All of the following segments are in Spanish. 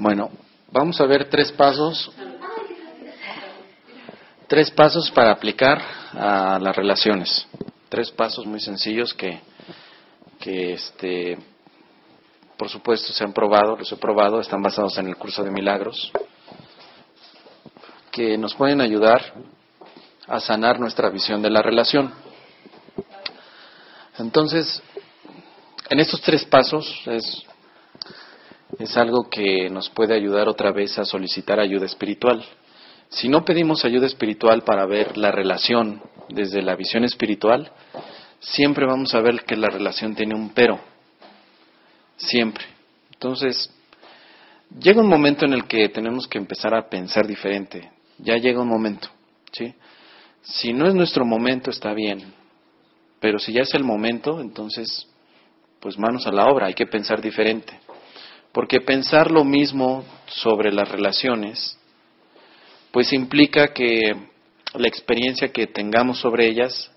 Bueno, vamos a ver tres pasos. Tres pasos para aplicar a las relaciones. Tres pasos muy sencillos que, que este, por supuesto se han probado, los he probado, están basados en el curso de milagros, que nos pueden ayudar a sanar nuestra visión de la relación. Entonces, en estos tres pasos es es algo que nos puede ayudar otra vez a solicitar ayuda espiritual. Si no pedimos ayuda espiritual para ver la relación desde la visión espiritual, siempre vamos a ver que la relación tiene un pero. Siempre. Entonces, llega un momento en el que tenemos que empezar a pensar diferente. Ya llega un momento, ¿sí? Si no es nuestro momento, está bien. Pero si ya es el momento, entonces, pues manos a la obra, hay que pensar diferente. Porque pensar lo mismo sobre las relaciones, pues implica que la experiencia que tengamos sobre ellas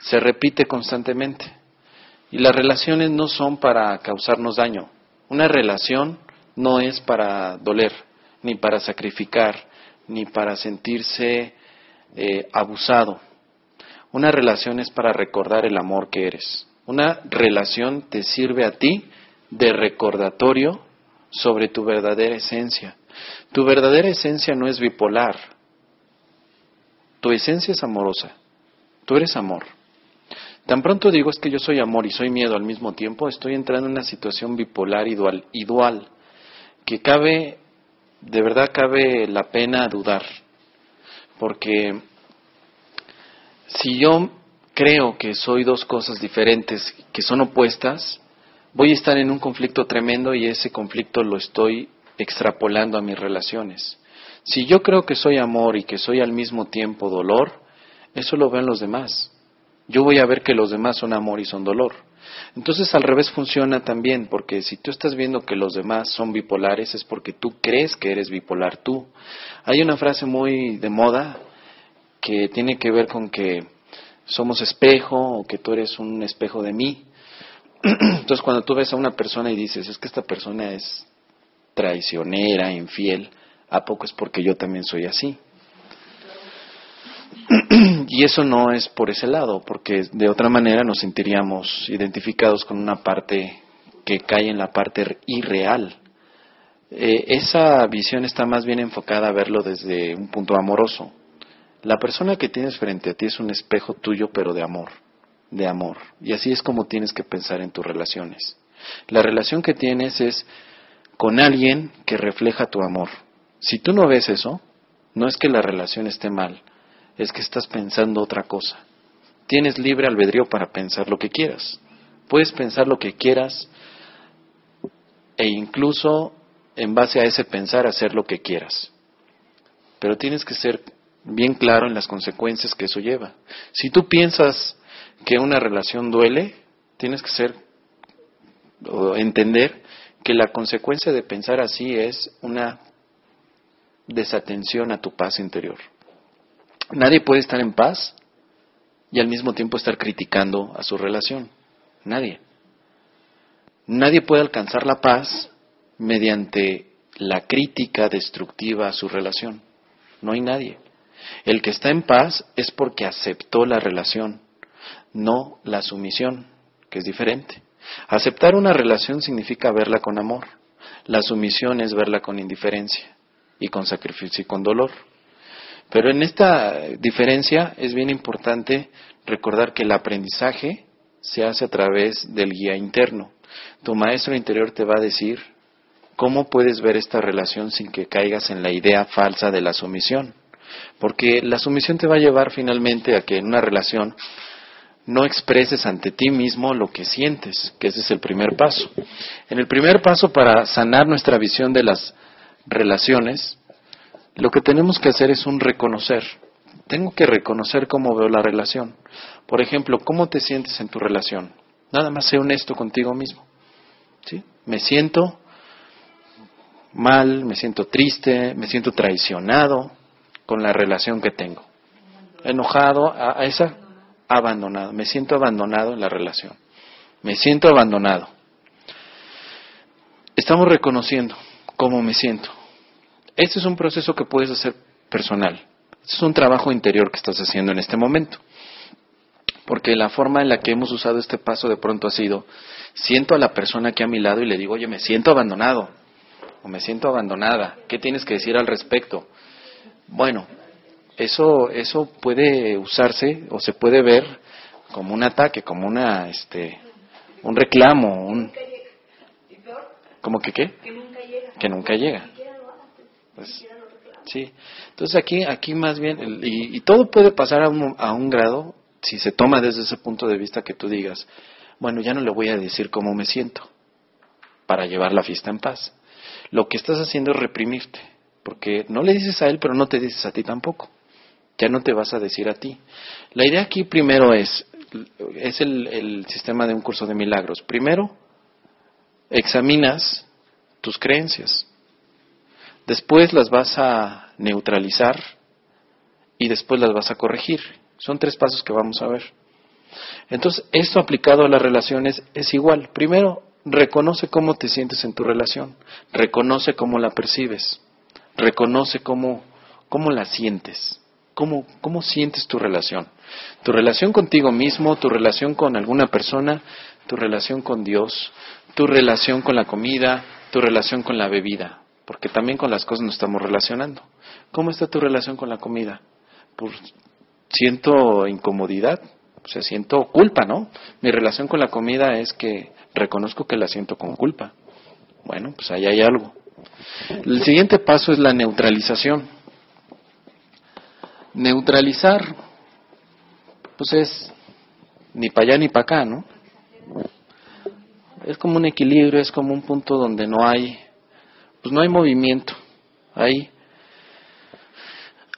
se repite constantemente. Y las relaciones no son para causarnos daño. Una relación no es para doler, ni para sacrificar, ni para sentirse eh, abusado. Una relación es para recordar el amor que eres. Una relación te sirve a ti de recordatorio sobre tu verdadera esencia. Tu verdadera esencia no es bipolar. Tu esencia es amorosa. Tú eres amor. Tan pronto digo es que yo soy amor y soy miedo al mismo tiempo, estoy entrando en una situación bipolar y dual, y dual que cabe, de verdad cabe la pena dudar. Porque si yo creo que soy dos cosas diferentes, que son opuestas, voy a estar en un conflicto tremendo y ese conflicto lo estoy extrapolando a mis relaciones. Si yo creo que soy amor y que soy al mismo tiempo dolor, eso lo ven los demás. Yo voy a ver que los demás son amor y son dolor. Entonces al revés funciona también, porque si tú estás viendo que los demás son bipolares es porque tú crees que eres bipolar tú. Hay una frase muy de moda que tiene que ver con que somos espejo o que tú eres un espejo de mí. Entonces, cuando tú ves a una persona y dices, es que esta persona es traicionera, infiel, ¿a poco es porque yo también soy así? y eso no es por ese lado, porque de otra manera nos sentiríamos identificados con una parte que cae en la parte irreal. Eh, esa visión está más bien enfocada a verlo desde un punto amoroso. La persona que tienes frente a ti es un espejo tuyo, pero de amor de amor. Y así es como tienes que pensar en tus relaciones. La relación que tienes es con alguien que refleja tu amor. Si tú no ves eso, no es que la relación esté mal, es que estás pensando otra cosa. Tienes libre albedrío para pensar lo que quieras. Puedes pensar lo que quieras e incluso en base a ese pensar hacer lo que quieras. Pero tienes que ser bien claro en las consecuencias que eso lleva. Si tú piensas que una relación duele, tienes que ser o entender que la consecuencia de pensar así es una desatención a tu paz interior. Nadie puede estar en paz y al mismo tiempo estar criticando a su relación. Nadie. Nadie puede alcanzar la paz mediante la crítica destructiva a su relación. No hay nadie. El que está en paz es porque aceptó la relación no la sumisión, que es diferente. Aceptar una relación significa verla con amor. La sumisión es verla con indiferencia y con sacrificio y con dolor. Pero en esta diferencia es bien importante recordar que el aprendizaje se hace a través del guía interno. Tu maestro interior te va a decir cómo puedes ver esta relación sin que caigas en la idea falsa de la sumisión. Porque la sumisión te va a llevar finalmente a que en una relación no expreses ante ti mismo lo que sientes, que ese es el primer paso. En el primer paso para sanar nuestra visión de las relaciones, lo que tenemos que hacer es un reconocer. Tengo que reconocer cómo veo la relación. Por ejemplo, ¿cómo te sientes en tu relación? Nada más sé honesto contigo mismo. ¿Sí? Me siento mal, me siento triste, me siento traicionado con la relación que tengo. Enojado, a, esa abandonado, me siento abandonado en la relación. Me siento abandonado. Estamos reconociendo cómo me siento. Este es un proceso que puedes hacer personal. Este es un trabajo interior que estás haciendo en este momento. Porque la forma en la que hemos usado este paso de pronto ha sido, siento a la persona que a mi lado y le digo, oye, me siento abandonado o me siento abandonada. ¿Qué tienes que decir al respecto? Bueno, eso, eso puede usarse o se puede ver como un ataque, como una, este, un reclamo, un, ¿Cómo que qué? Que nunca llega. Que nunca llega. Pues, sí. Entonces aquí, aquí más bien, y, todo puede pasar a un, a un grado si se toma desde ese punto de vista que tú digas, bueno, ya no le voy a decir cómo me siento para llevar la fiesta en paz. Lo que estás haciendo es reprimirte, porque no le dices a él, pero no te dices a ti tampoco. Ya no te vas a decir a ti. La idea aquí primero es, es el, el sistema de un curso de milagros. Primero, examinas tus creencias. Después las vas a neutralizar y después las vas a corregir. Son tres pasos que vamos a ver. Entonces, esto aplicado a las relaciones es igual. Primero, reconoce cómo te sientes en tu relación, reconoce cómo la percibes, reconoce cómo, cómo la sientes, cómo, cómo sientes tu relación. Tu relación contigo mismo, tu relación con alguna persona, tu relación con Dios, tu relación con la comida, tu relación con la bebida, porque también con las cosas nos estamos relacionando. ¿Cómo está tu relación con la comida? Pues, siento incomodidad, o sea, siento culpa, ¿no? Mi relación con la comida es que reconozco que la siento con culpa. Bueno, pues ahí hay algo. El siguiente paso es la neutralización. Neutralizar, pues es ni para allá ni para acá, ¿no? es como un equilibrio, es como un punto donde no hay, pues no hay movimiento. Hay,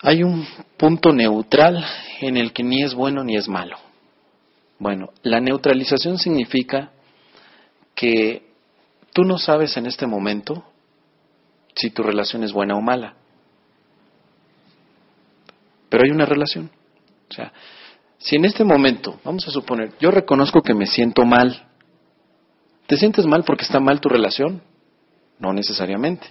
hay un punto neutral en el que ni es bueno ni es malo. Bueno, la neutralización significa que tú no sabes en este momento si tu relación es buena o mala. Pero hay una relación. O sea, si en este momento, vamos a suponer, yo reconozco que me siento mal, ¿Te sientes mal porque está mal tu relación? No necesariamente.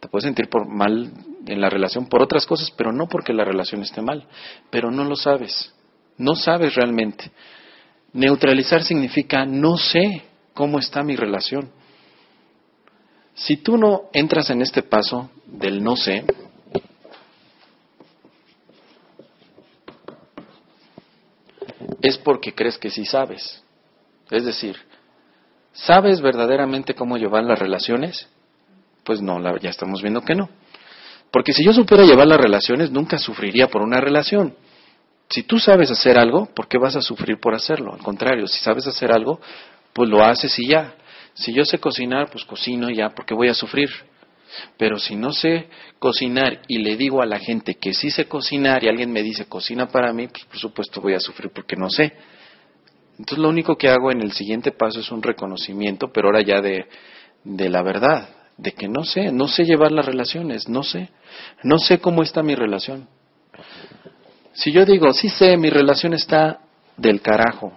Te puedes sentir por mal en la relación por otras cosas, pero no porque la relación esté mal. Pero no lo sabes. No sabes realmente. Neutralizar significa no sé cómo está mi relación. Si tú no entras en este paso del no sé, es porque crees que sí sabes. Es decir, ¿Sabes verdaderamente cómo llevar las relaciones? Pues no, ya estamos viendo que no. Porque si yo supiera llevar las relaciones, nunca sufriría por una relación. Si tú sabes hacer algo, ¿por qué vas a sufrir por hacerlo? Al contrario, si sabes hacer algo, pues lo haces y ya. Si yo sé cocinar, pues cocino y ya, porque voy a sufrir. Pero si no sé cocinar y le digo a la gente que sí sé cocinar y alguien me dice cocina para mí, pues por supuesto voy a sufrir porque no sé. Entonces lo único que hago en el siguiente paso es un reconocimiento, pero ahora ya de, de la verdad, de que no sé, no sé llevar las relaciones, no sé, no sé cómo está mi relación. Si yo digo, sí sé, mi relación está del carajo,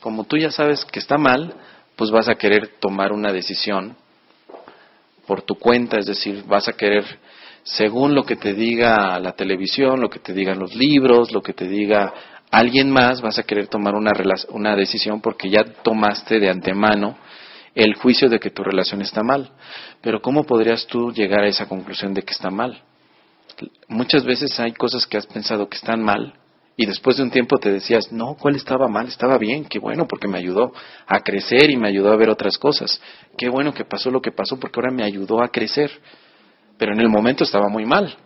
como tú ya sabes que está mal, pues vas a querer tomar una decisión por tu cuenta, es decir, vas a querer, según lo que te diga la televisión, lo que te digan los libros, lo que te diga alguien más vas a querer tomar una, una decisión porque ya tomaste de antemano el juicio de que tu relación está mal. Pero ¿cómo podrías tú llegar a esa conclusión de que está mal? Muchas veces hay cosas que has pensado que están mal y después de un tiempo te decías, no, ¿cuál estaba mal? Estaba bien, qué bueno porque me ayudó a crecer y me ayudó a ver otras cosas. Qué bueno que pasó lo que pasó porque ahora me ayudó a crecer. Pero en el momento estaba muy mal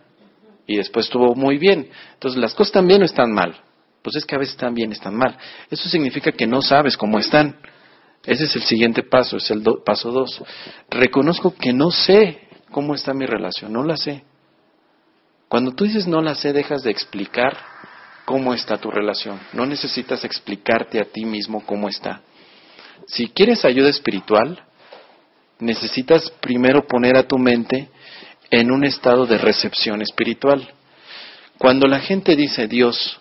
y después estuvo muy bien. Entonces las cosas también no están mal, pues es que a veces están bien, están mal. Eso significa que no sabes cómo están. Ese es el siguiente paso, es el paso dos. Reconozco que no sé cómo está mi relación, no la sé. Cuando tú dices no la sé, dejas de explicar cómo está tu relación. No necesitas explicarte a ti mismo cómo está. Si quieres ayuda espiritual, necesitas primero poner a tu mente en un estado de recepción espiritual. Cuando la gente dice, Dios,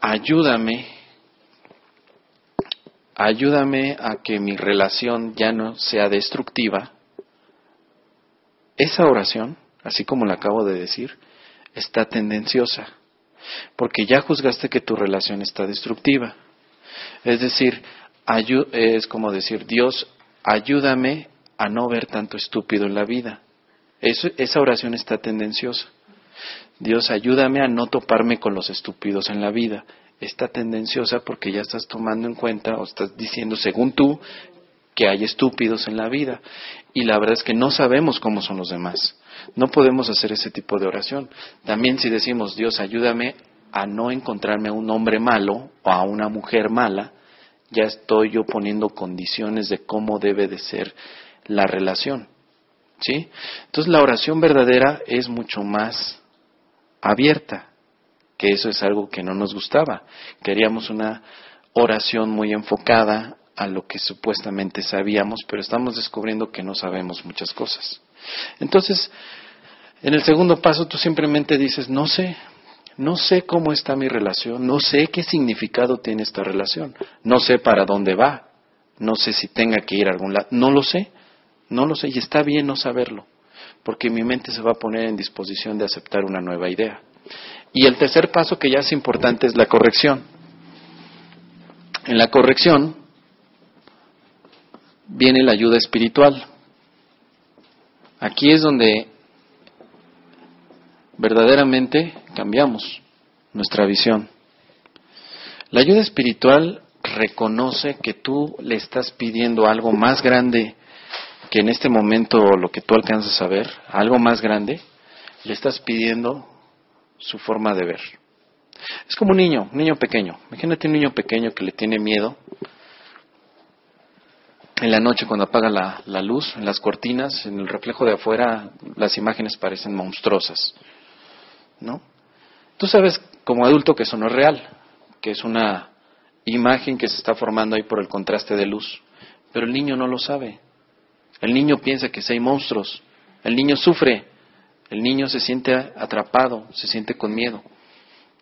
ayúdame, ayúdame a que mi relación ya no sea destructiva, esa oración, así como la acabo de decir, está tendenciosa, porque ya juzgaste que tu relación está destructiva. Es decir, es como decir, Dios, ayúdame a no ver tanto estúpido en la vida. esa oración está tendenciosa. Dios, ayúdame a no toparme con los estúpidos en la vida. Está tendenciosa porque ya estás tomando en cuenta o estás diciendo, según tú, que hay estúpidos en la vida. Y la verdad es que no sabemos cómo son los demás. No podemos hacer ese tipo de oración. También si decimos, Dios, ayúdame a no encontrarme a un hombre malo o a una mujer mala, ya estoy yo poniendo condiciones de cómo debe de ser la relación. ¿Sí? Entonces la oración verdadera es mucho más abierta, que eso es algo que no nos gustaba. Queríamos una oración muy enfocada a lo que supuestamente sabíamos, pero estamos descubriendo que no sabemos muchas cosas. Entonces, en el segundo paso tú simplemente dices, no sé, no sé cómo está mi relación, no sé qué significado tiene esta relación, no sé para dónde va, no sé si tenga que ir a algún lado, no lo sé, no lo sé y está bien no saberlo, porque mi mente se va a poner en disposición de aceptar una nueva idea. Y el tercer paso que ya es importante es la corrección. En la corrección viene la ayuda espiritual. Aquí es donde verdaderamente cambiamos nuestra visión. La ayuda espiritual reconoce que tú le estás pidiendo algo más grande que en este momento lo que tú alcanzas a ver, algo más grande, le estás pidiendo su forma de ver. Es como un niño, un niño pequeño. Imagínate un niño pequeño que le tiene miedo en la noche cuando apaga la, la, luz, en las cortinas, en el reflejo de afuera, las imágenes parecen monstruosas. ¿No? Tú sabes como adulto que eso no es real, que es una imagen que se está formando ahí por el contraste de luz, pero el niño no lo sabe. El niño piensa que si hay monstruos, el niño sufre, el niño se siente atrapado, se siente con miedo.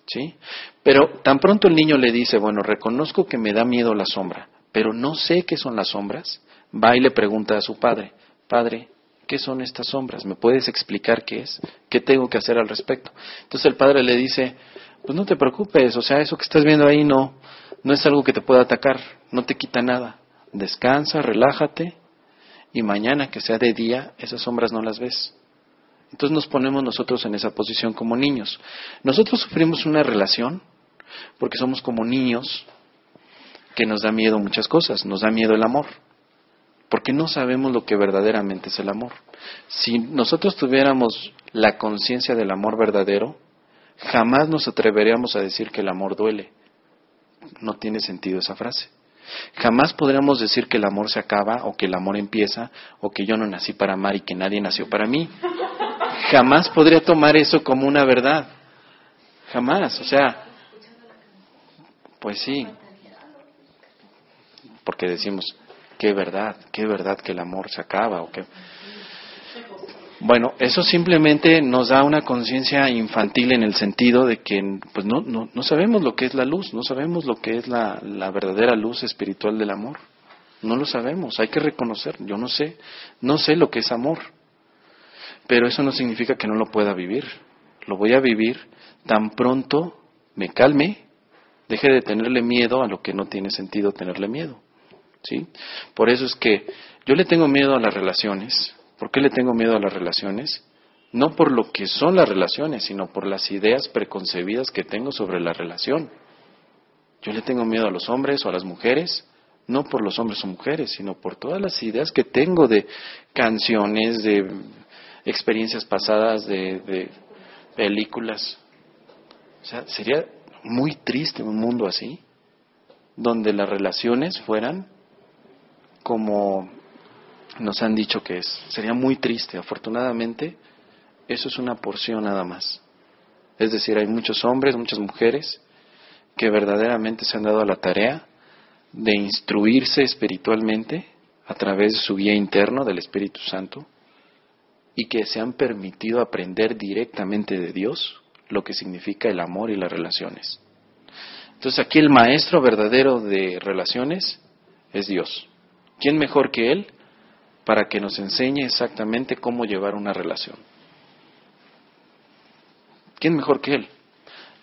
¿Sí? Pero tan pronto el niño le dice, bueno, reconozco que me da miedo la sombra, pero no sé qué son las sombras, va y le pregunta a su padre, padre, ¿qué son estas sombras? ¿Me puedes explicar qué es? ¿Qué tengo que hacer al respecto? Entonces el padre le dice, pues no te preocupes, o sea, eso que estás viendo ahí no, no es algo que te pueda atacar, no te quita nada. Descansa, relájate y mañana que sea de día, esas sombras no las ves. Entonces nos ponemos nosotros en esa posición como niños. Nosotros sufrimos una relación porque somos como niños que nos da miedo muchas cosas, nos da miedo el amor, porque no sabemos lo que verdaderamente es el amor. Si nosotros tuviéramos la conciencia del amor verdadero, jamás nos atreveríamos a decir que el amor duele. No tiene sentido esa frase. Jamás podríamos decir que el amor se acaba o que el amor empieza o que yo no nací para amar y que nadie nació para mí. Jamás podría tomar eso como una verdad. Jamás. O sea, pues sí, porque decimos, qué verdad, qué verdad que el amor se acaba o que... Bueno, eso simplemente nos da una conciencia infantil en el sentido de que pues no, no, no, sabemos lo que es la luz, no sabemos lo que es la, la verdadera luz espiritual del amor. No lo sabemos, hay que reconocer, yo no sé, no sé lo que es amor, pero eso no significa que no lo pueda vivir. Lo voy a vivir tan pronto me calme, deje de tenerle miedo a lo que no tiene sentido tenerle miedo. ¿Sí? Por eso es que yo le tengo miedo a las relaciones. ¿Por qué le tengo miedo a las relaciones? No por lo que son las relaciones, sino por las ideas preconcebidas que tengo sobre la relación. Yo le tengo miedo a los hombres o a las mujeres, no por los hombres o mujeres, sino por todas las ideas que tengo de canciones, de experiencias pasadas, de, de películas. O sea, sería muy triste un mundo así, donde las relaciones fueran como nos han dicho que es. Sería muy triste. Afortunadamente, eso es una porción nada más. Es decir, hay muchos hombres, muchas mujeres que verdaderamente se han dado a la tarea de instruirse espiritualmente a través de su guía interno del Espíritu Santo y que se han permitido aprender directamente de Dios lo que significa el amor y las relaciones. Entonces aquí el maestro verdadero de relaciones es Dios. ¿Quién mejor que Él para que nos enseñe exactamente cómo llevar una relación? ¿Quién mejor que Él?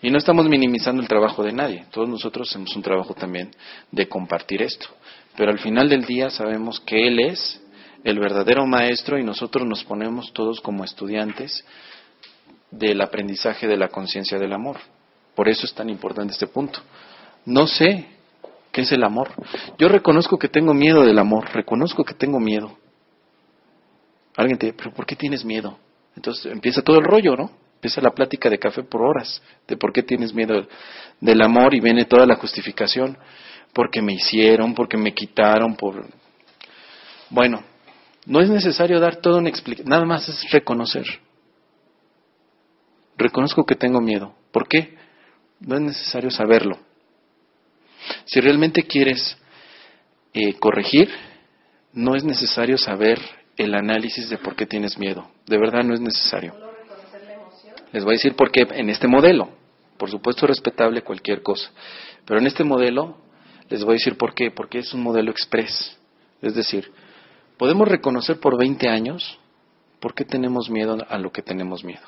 Y no estamos minimizando el trabajo de nadie. Todos nosotros hacemos un trabajo también de compartir esto. Pero al final del día sabemos que Él es el verdadero maestro y nosotros nos ponemos todos como estudiantes del aprendizaje de la conciencia del amor. Por eso es tan importante este punto. No sé qué es el amor. Yo reconozco que tengo miedo del amor, reconozco que tengo miedo. Alguien te dice, pero ¿por qué tienes miedo? Entonces empieza todo el rollo, ¿no? Empieza la plática de café por horas, de por qué tienes miedo del amor y viene toda la justificación. Porque me hicieron, porque me quitaron, por... Bueno, no es necesario dar todo una explicación, nada más es reconocer. Reconozco que tengo miedo. ¿Por qué? No es necesario saberlo. Si realmente quieres eh, corregir, no es necesario saber el análisis de por qué tienes miedo. De verdad no es necesario. Les voy a decir por qué en este modelo. Por supuesto respetable cualquier cosa. Pero en este modelo les voy a decir por qué. Porque es un modelo express. Es decir, podemos reconocer por 20 años por qué tenemos miedo a lo que tenemos miedo.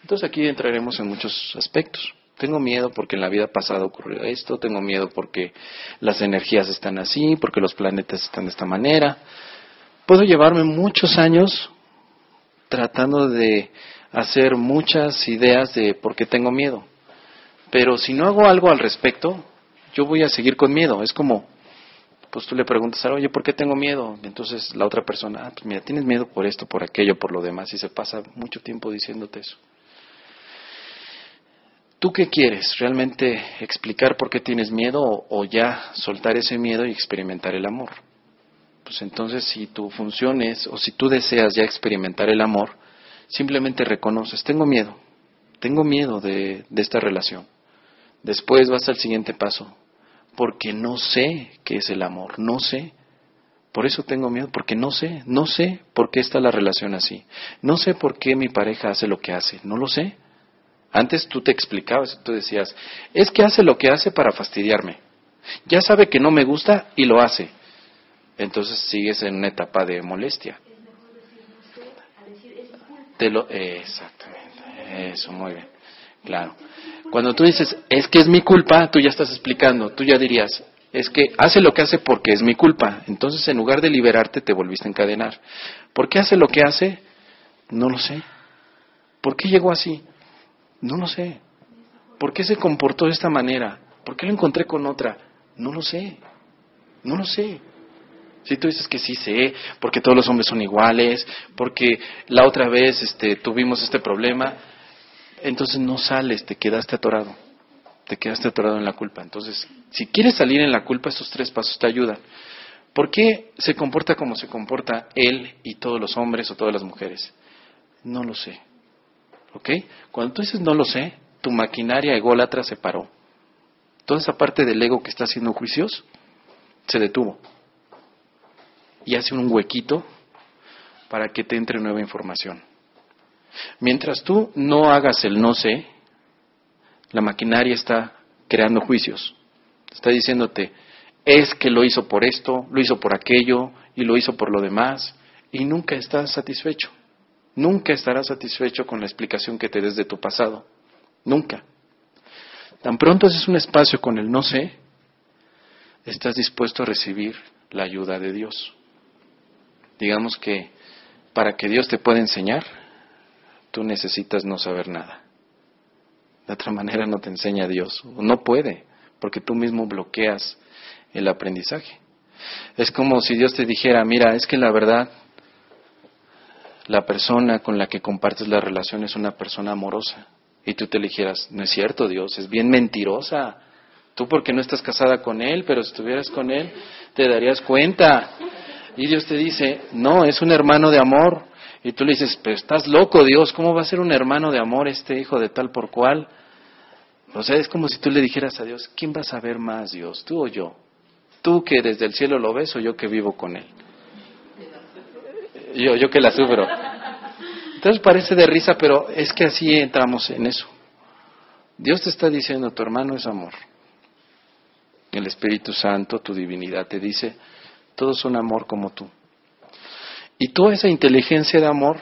Entonces aquí entraremos en muchos aspectos. Tengo miedo porque en la vida pasada ocurrió esto, tengo miedo porque las energías están así, porque los planetas están de esta manera. Puedo llevarme muchos años tratando de hacer muchas ideas de por qué tengo miedo. Pero si no hago algo al respecto, yo voy a seguir con miedo. Es como, pues tú le preguntas, oye, ¿por qué tengo miedo? entonces la otra persona, ah, pues mira, tienes miedo por esto, por aquello, por lo demás, y se pasa mucho tiempo diciéndote eso. ¿Tú qué quieres? ¿Realmente explicar por qué tienes miedo o, ya soltar ese miedo y experimentar el amor? Pues entonces si tu función es, o si tú deseas ya experimentar el amor, simplemente reconoces, tengo miedo, tengo miedo de, de esta relación. Después vas al siguiente paso, porque no sé qué es el amor, no sé. Por eso tengo miedo, porque no sé, no sé por qué está la relación así. No sé por qué mi pareja hace lo que hace, no lo sé. Antes tú te explicabas, tú decías, es que hace lo que hace para fastidiarme. Ya sabe que no me gusta y lo hace. Entonces sigues en una etapa de molestia. Te lo, exactamente, eso, muy bien, claro. Cuando tú dices, es que es mi culpa, tú ya estás explicando, tú ya dirías, es que hace lo que hace porque es mi culpa. Entonces, en lugar de liberarte, te volviste a encadenar. ¿Por qué hace lo que hace? No lo sé. ¿Por qué llegó así? No lo sé. ¿Por qué se comportó de esta manera? ¿Por qué lo encontré con otra? No lo sé. No lo sé. Si tú dices que sí sé, porque todos los hombres son iguales, porque la otra vez este, tuvimos este problema, entonces no sales, te quedaste atorado. Te quedaste atorado en la culpa. Entonces, si quieres salir en la culpa, estos tres pasos te ayudan. ¿Por qué se comporta como se comporta él y todos los hombres o todas las mujeres? No lo sé. ¿Ok? Cuando tú dices no lo sé, tu maquinaria ególatra se paró. Toda esa parte del ego que está haciendo juicios se detuvo. Y hace un huequito para que te entre nueva información. Mientras tú no hagas el no sé, la maquinaria está creando juicios. Está diciéndote, es que lo hizo por esto, lo hizo por aquello y lo hizo por lo demás, y nunca estás satisfecho. Nunca estarás satisfecho con la explicación que te des de tu pasado. Nunca. Tan pronto haces un espacio con el no sé, estás dispuesto a recibir la ayuda de Dios. Digamos que para que Dios te pueda enseñar, tú necesitas no saber nada. De otra manera no te enseña Dios. No puede, porque tú mismo bloqueas el aprendizaje. Es como si Dios te dijera, mira, es que la verdad la persona con la que compartes la relación es una persona amorosa. Y tú te dijeras, no es cierto Dios, es bien mentirosa. Tú porque no estás casada con él, pero si estuvieras con él, te darías cuenta. Y Dios te dice, no, es un hermano de amor. Y tú le dices, pero estás loco Dios, ¿cómo va a ser un hermano de amor este hijo de tal por cual? O sea, es como si tú le dijeras a Dios, ¿quién va a saber más Dios, tú o yo? ¿Tú que desde el cielo lo ves o yo que vivo con él? Yo, yo que la sufro. Entonces parece de risa, pero es que así entramos en eso. Dios te está diciendo, tu hermano es amor. El Espíritu Santo, tu divinidad, te dice, todos son amor como tú. Y toda esa inteligencia de amor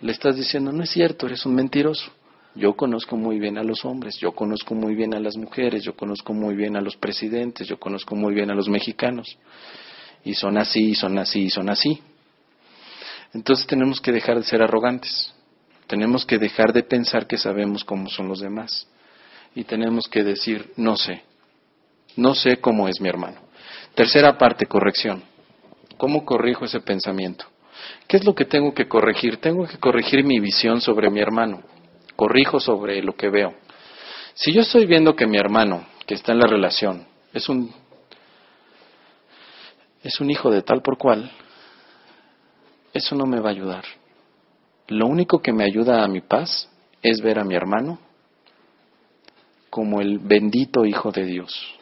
le estás diciendo, no es cierto, eres un mentiroso. Yo conozco muy bien a los hombres, yo conozco muy bien a las mujeres, yo conozco muy bien a los presidentes, yo conozco muy bien a los mexicanos. Y son así, son así, son así. Entonces tenemos que dejar de ser arrogantes. Tenemos que dejar de pensar que sabemos cómo son los demás. Y tenemos que decir, no sé. No sé cómo es mi hermano. Tercera parte, corrección. ¿Cómo corrijo ese pensamiento? ¿Qué es lo que tengo que corregir? Tengo que corregir mi visión sobre mi hermano. Corrijo sobre lo que veo. Si yo estoy viendo que mi hermano, que está en la relación, es un es un hijo de tal por cual, eso no me va a ayudar. Lo único que me ayuda a mi paz es ver a mi hermano como el bendito Hijo de Dios,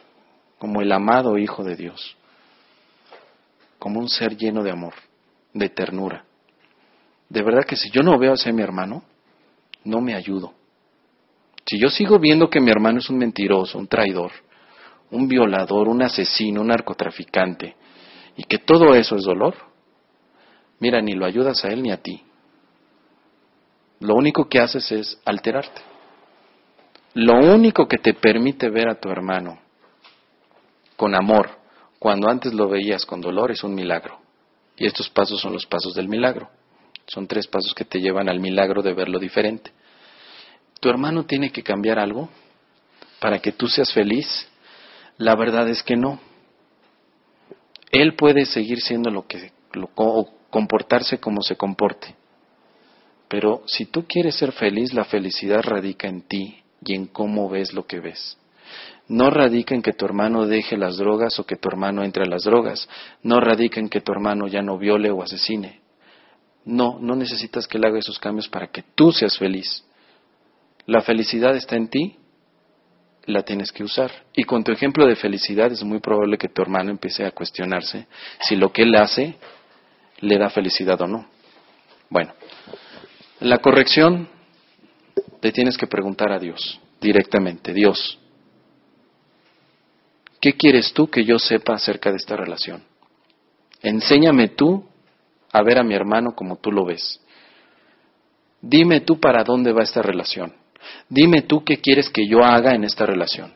como el amado Hijo de Dios, como un ser lleno de amor, de ternura. De verdad que si yo no veo a mi hermano, no me ayudo. Si yo sigo viendo que mi hermano es un mentiroso, un traidor, un violador, un asesino, un narcotraficante, y que todo eso es dolor, mira, ni lo ayudas a él ni a ti. Lo único que haces es alterarte. Lo único que te permite ver a tu hermano con amor, cuando antes lo veías con dolor, es un milagro. Y estos pasos son los pasos del milagro. Son tres pasos que te llevan al milagro de verlo diferente. ¿Tu hermano tiene que cambiar algo para que tú seas feliz? La verdad es que no. Él puede seguir siendo lo que lo, comportarse como se comporte. Pero si tú quieres ser feliz, la felicidad radica en ti y en cómo ves lo que ves. No radica en que tu hermano deje las drogas o que tu hermano entre a las drogas. No radica en que tu hermano ya no viole o asesine. No, no necesitas que él haga esos cambios para que tú seas feliz. La felicidad está en ti, la tienes que usar. Y con tu ejemplo de felicidad es muy probable que tu hermano empiece a cuestionarse si lo que él hace le da felicidad o no. Bueno, la corrección te tienes que preguntar a Dios directamente, Dios, ¿qué quieres tú que yo sepa acerca de esta relación? Enséñame tú a ver a mi hermano como tú lo ves. Dime tú para dónde va esta relación. Dime tú qué quieres que yo haga en esta relación.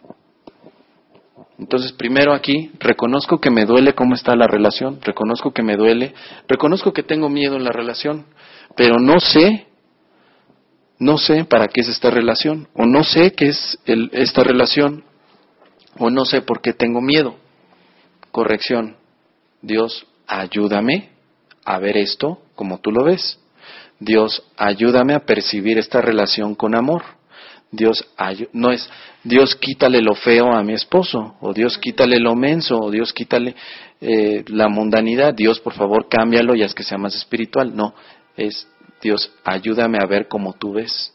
Entonces, primero aquí, reconozco que me duele cómo está la relación, reconozco que me duele, reconozco que tengo miedo en la relación, pero no sé, no sé para qué es esta relación, o no sé qué es esta relación, o no sé por qué tengo miedo. Corrección, Dios, ayúdame a ver esto como tú lo ves. Dios, ayúdame a percibir esta relación con amor. Dios no es Dios quítale lo feo a mi esposo, o Dios quítale lo menso, o Dios quítale eh, la mundanidad, Dios por favor cámbialo y haz que sea más espiritual. No, es Dios ayúdame a ver como tú ves.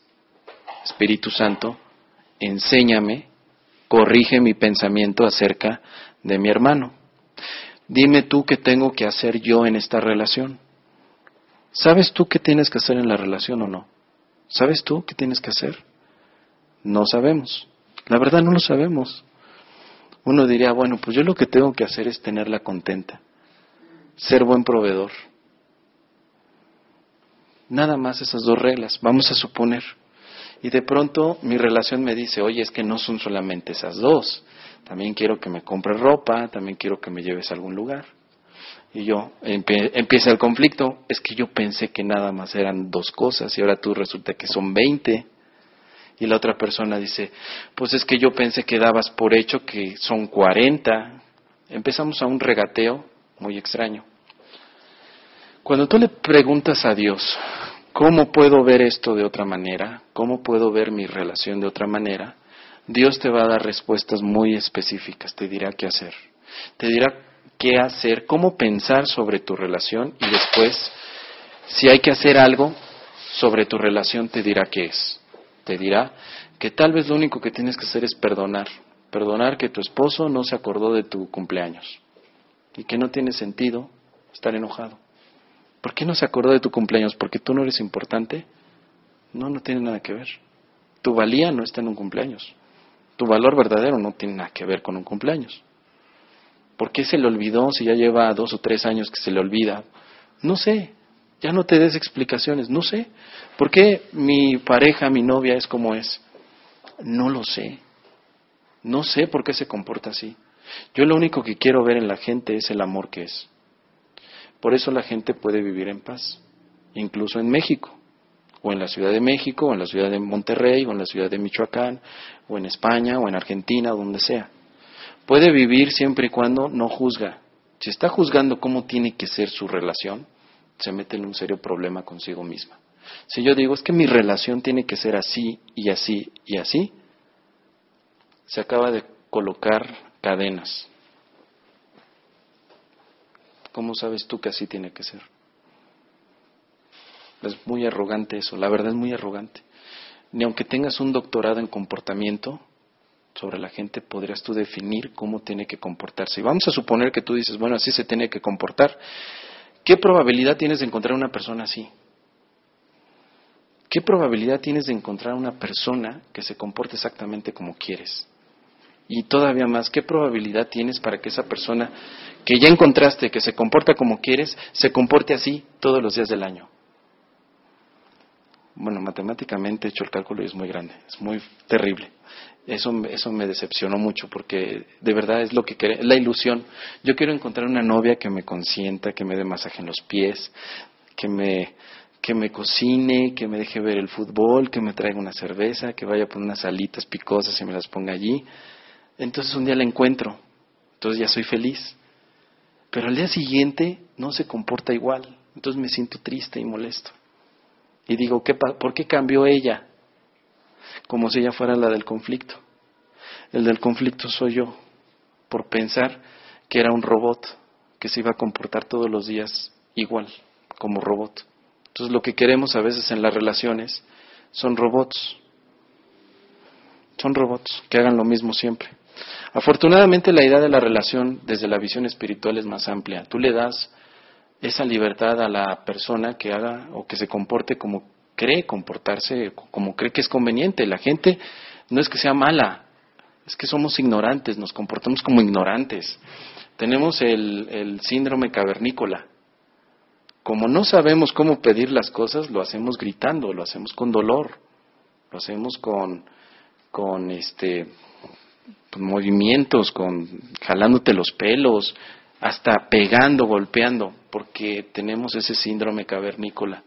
Espíritu Santo, enséñame, corrige mi pensamiento acerca de mi hermano. Dime tú qué tengo que hacer yo en esta relación. ¿Sabes tú qué tienes que hacer en la relación o no? ¿Sabes tú qué tienes que hacer? No sabemos. La verdad no lo sabemos. Uno diría, bueno, pues yo lo que tengo que hacer es tenerla contenta, ser buen proveedor. Nada más esas dos reglas, vamos a suponer. Y de pronto mi relación me dice, oye, es que no son solamente esas dos. También quiero que me compres ropa, también quiero que me lleves a algún lugar. Y yo, empieza el conflicto, es que yo pensé que nada más eran dos cosas y ahora tú resulta que son veinte. Y la otra persona dice, pues es que yo pensé que dabas por hecho que son cuarenta. Empezamos a un regateo muy extraño. Cuando tú le preguntas a Dios, ¿cómo puedo ver esto de otra manera? ¿Cómo puedo ver mi relación de otra manera? Dios te va a dar respuestas muy específicas, te dirá qué hacer. Te dirá qué hacer, cómo pensar sobre tu relación y después, si hay que hacer algo sobre tu relación, te dirá qué es. Te dirá que tal vez lo único que tienes que hacer es perdonar. Perdonar que tu esposo no se acordó de tu cumpleaños y que no tiene sentido estar enojado. ¿Por qué no se acordó de tu cumpleaños? ¿Porque tú no eres importante? No, no tiene nada que ver. Tu valía no está en un cumpleaños. Tu valor verdadero no tiene nada que ver con un cumpleaños. ¿Por qué se le olvidó si ya lleva dos o tres años que se le olvida? No sé. Ya no te des explicaciones. No sé. ¿Por qué mi pareja, mi novia es como es? No lo sé. No sé por qué se comporta así. Yo lo único que quiero ver en la gente es el amor que es. Por eso la gente puede vivir en paz, incluso en México, o en la Ciudad de México, o en la Ciudad de Monterrey, o en la Ciudad de Michoacán, o en España, o en Argentina, donde sea. Puede vivir siempre y cuando no juzga. Si está juzgando cómo tiene que ser su relación, se mete en un serio problema consigo misma. Si yo digo, es que mi relación tiene que ser así y así y así, se acaba de colocar cadenas. ¿Cómo sabes tú que así tiene que ser? Es muy arrogante eso, la verdad es muy arrogante. Ni aunque tengas un doctorado en comportamiento sobre la gente, podrías tú definir cómo tiene que comportarse. Y vamos a suponer que tú dices, bueno, así se tiene que comportar. ¿Qué probabilidad tienes de encontrar una persona así? ¿Qué probabilidad tienes de encontrar una persona que se comporte exactamente como quieres? Y todavía más, ¿qué probabilidad tienes para que esa persona que ya encontraste, que se comporta como quieres, se comporte así todos los días del año? Bueno, matemáticamente he hecho el cálculo y es muy grande, es muy terrible. Eso, eso me decepcionó mucho porque de verdad es lo que quiere, la ilusión. Yo quiero encontrar una novia que me consienta, que me dé masaje en los pies, que me, que me cocine, que me deje ver el fútbol, que me traiga una cerveza, que vaya por unas alitas picosas y me las ponga allí. Entonces un día la encuentro, entonces ya soy feliz. Pero al día siguiente no se comporta igual, entonces me siento triste y molesto. Y digo, ¿qué, ¿por qué cambió ella? Como si ella fuera la del conflicto. El del conflicto soy yo, por pensar que era un robot que se iba a comportar todos los días igual, como robot. Entonces lo que queremos a veces en las relaciones son robots. Son robots que hagan lo mismo siempre. Afortunadamente la idea de la relación desde la visión espiritual es más amplia. Tú le das esa libertad a la persona que haga o que se comporte como cree comportarse, como cree que es conveniente. La gente no es que sea mala, es que somos ignorantes, nos comportamos como ignorantes. Tenemos el, el síndrome cavernícola. Como no sabemos cómo pedir las cosas, lo hacemos gritando, lo hacemos con dolor, lo hacemos con, con este, movimientos, con jalándote los pelos, hasta pegando, golpeando, porque tenemos ese síndrome cavernícola.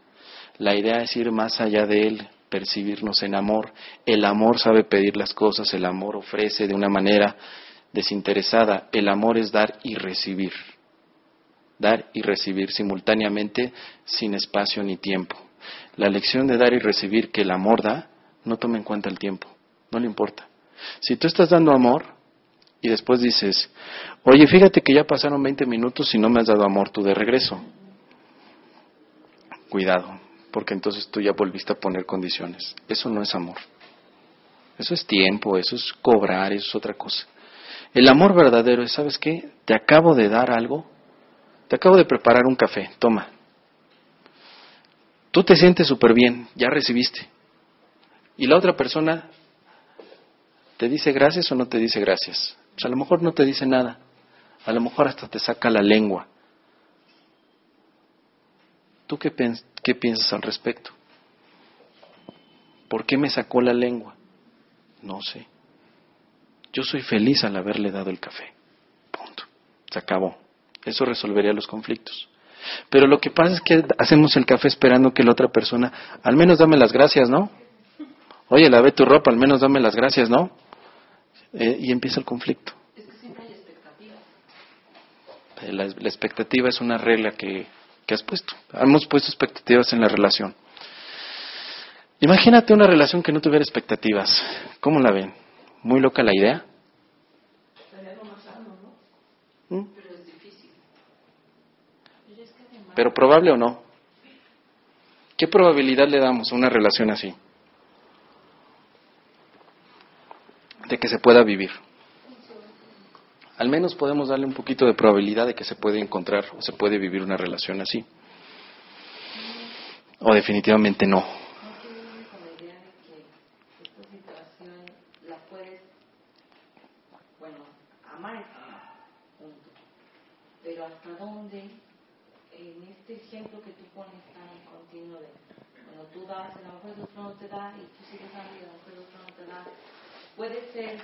La idea es ir más allá de él, percibirnos en amor. El amor sabe pedir las cosas, el amor ofrece de una manera desinteresada. El amor es dar y recibir. Dar y recibir simultáneamente sin espacio ni tiempo. La lección de dar y recibir que el amor da no toma en cuenta el tiempo, no le importa. Si tú estás dando amor y después dices, oye, fíjate que ya pasaron 20 minutos y no me has dado amor tú de regreso, cuidado, porque entonces tú ya volviste a poner condiciones. Eso no es amor. Eso es tiempo, eso es cobrar, eso es otra cosa. El amor verdadero es, ¿sabes qué? Te acabo de dar algo, te acabo de preparar un café, toma. Tú te sientes súper bien, ya recibiste. Y la otra persona ¿Te dice gracias o no te dice gracias? A lo mejor no te dice nada. A lo mejor hasta te saca la lengua. ¿Tú qué, qué piensas al respecto? ¿Por qué me sacó la lengua? No sé. Yo soy feliz al haberle dado el café. Punto. Se acabó. Eso resolvería los conflictos. Pero lo que pasa es que hacemos el café esperando que la otra persona, al menos dame las gracias, ¿no? Oye, lavé tu ropa, al menos dame las gracias, ¿no? Eh, y empieza el conflicto. Es que siempre hay expectativas. La, expectativa es una regla que, que has puesto. Hemos puesto expectativas en la relación. Imagínate una relación que no tuviera expectativas. ¿Cómo la ven? ¿Muy loca la idea? ¿Mm? Pero es difícil. Pero probable o no. ¿Qué probabilidad le damos a una relación así? De que se pueda vivir. Al menos podemos darle un poquito de probabilidad de que se puede encontrar o se puede vivir una relación así. O definitivamente no. Pero hasta dónde, en este ejemplo que tú pones tan continuo de cuando tú das, a lo mejor el otro no te da y tú sigues dando y a lo mejor el otro no te da, puede ser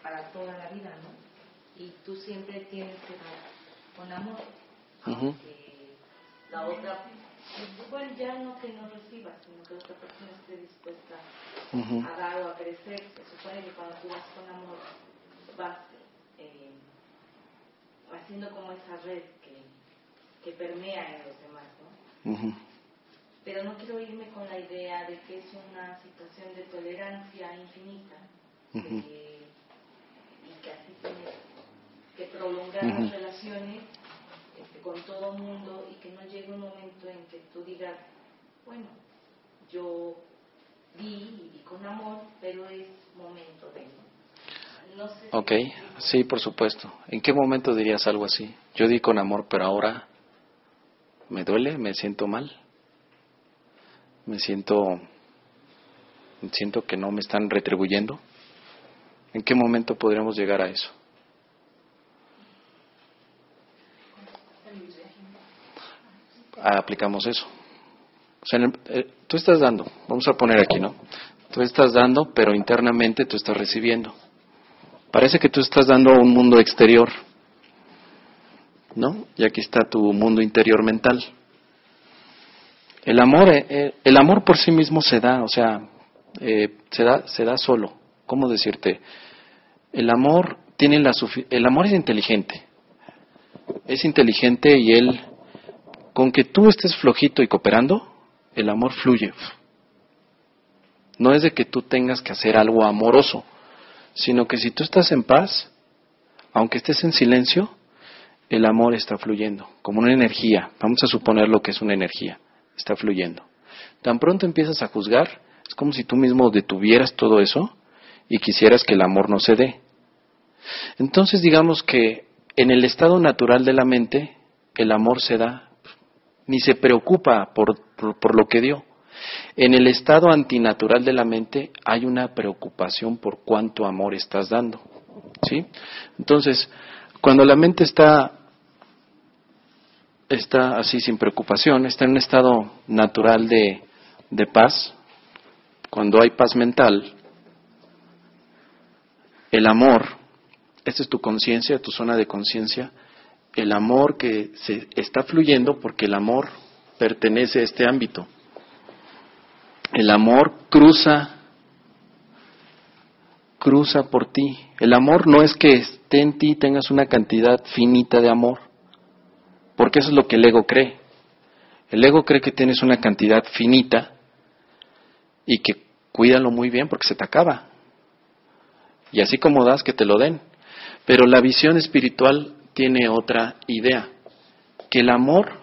para toda la vida, ¿no? Y tú siempre tienes que dar con amor, aunque la otra bueno, ya no que no recibas, sino que otra persona esté dispuesta a dar o a crecer. Se supone que cuando tú vas con amor, vas eh, haciendo como esa red que, que, permea en los demás, ¿no? Pero no quiero irme con la idea de que es una situación de tolerancia infinita y que así tienes que prolongar las relaciones con todo el mundo y que no llegue un momento en que tú digas, bueno, yo di y di con amor, pero es momento de... No sé ok, sí, por supuesto. ¿En qué momento dirías algo así? Yo di con amor, pero ahora me duele, me siento mal, me siento, siento que no me están retribuyendo. ¿En qué momento podríamos llegar a eso? Aplicamos eso. O sea, eh, tú estás dando, vamos a poner aquí, ¿no? Tú estás dando, pero internamente tú estás recibiendo. Parece que tú estás dando a un mundo exterior, ¿no? Y aquí está tu mundo interior mental. El amor, eh, eh, el amor por sí mismo se da, o sea, se da, se da solo. ¿Cómo decirte? El amor tiene la el amor es inteligente. Es inteligente y él con que tú estés flojito y cooperando, el amor fluye. No es de que tú tengas que hacer algo amoroso, sino que si tú estás en paz, aunque estés en silencio, el amor está fluyendo, como una energía. Vamos a suponer lo que es una energía, está fluyendo. Tan pronto empiezas a juzgar, es como si tú mismo detuvieras todo eso y quisieras que el amor no se dé. Entonces digamos que en el estado natural de la mente, el amor se da ni se preocupa por, por, lo que dio. En el estado antinatural de la mente hay una preocupación por cuánto amor estás dando. ¿Sí? Entonces, cuando la mente está, está así sin preocupación, está en un estado natural de, de paz, cuando hay paz mental, el amor, esta es tu conciencia, tu zona de conciencia, el amor que se está fluyendo porque el amor pertenece a este ámbito. El amor cruza cruza por ti. El amor no es que esté en ti tengas una cantidad finita de amor, porque eso es lo que el ego cree. El ego cree que tienes una cantidad finita y que cuídalo muy bien porque se te acaba. Y así como das, que te lo den. Pero la visión espiritual tiene otra idea, que el amor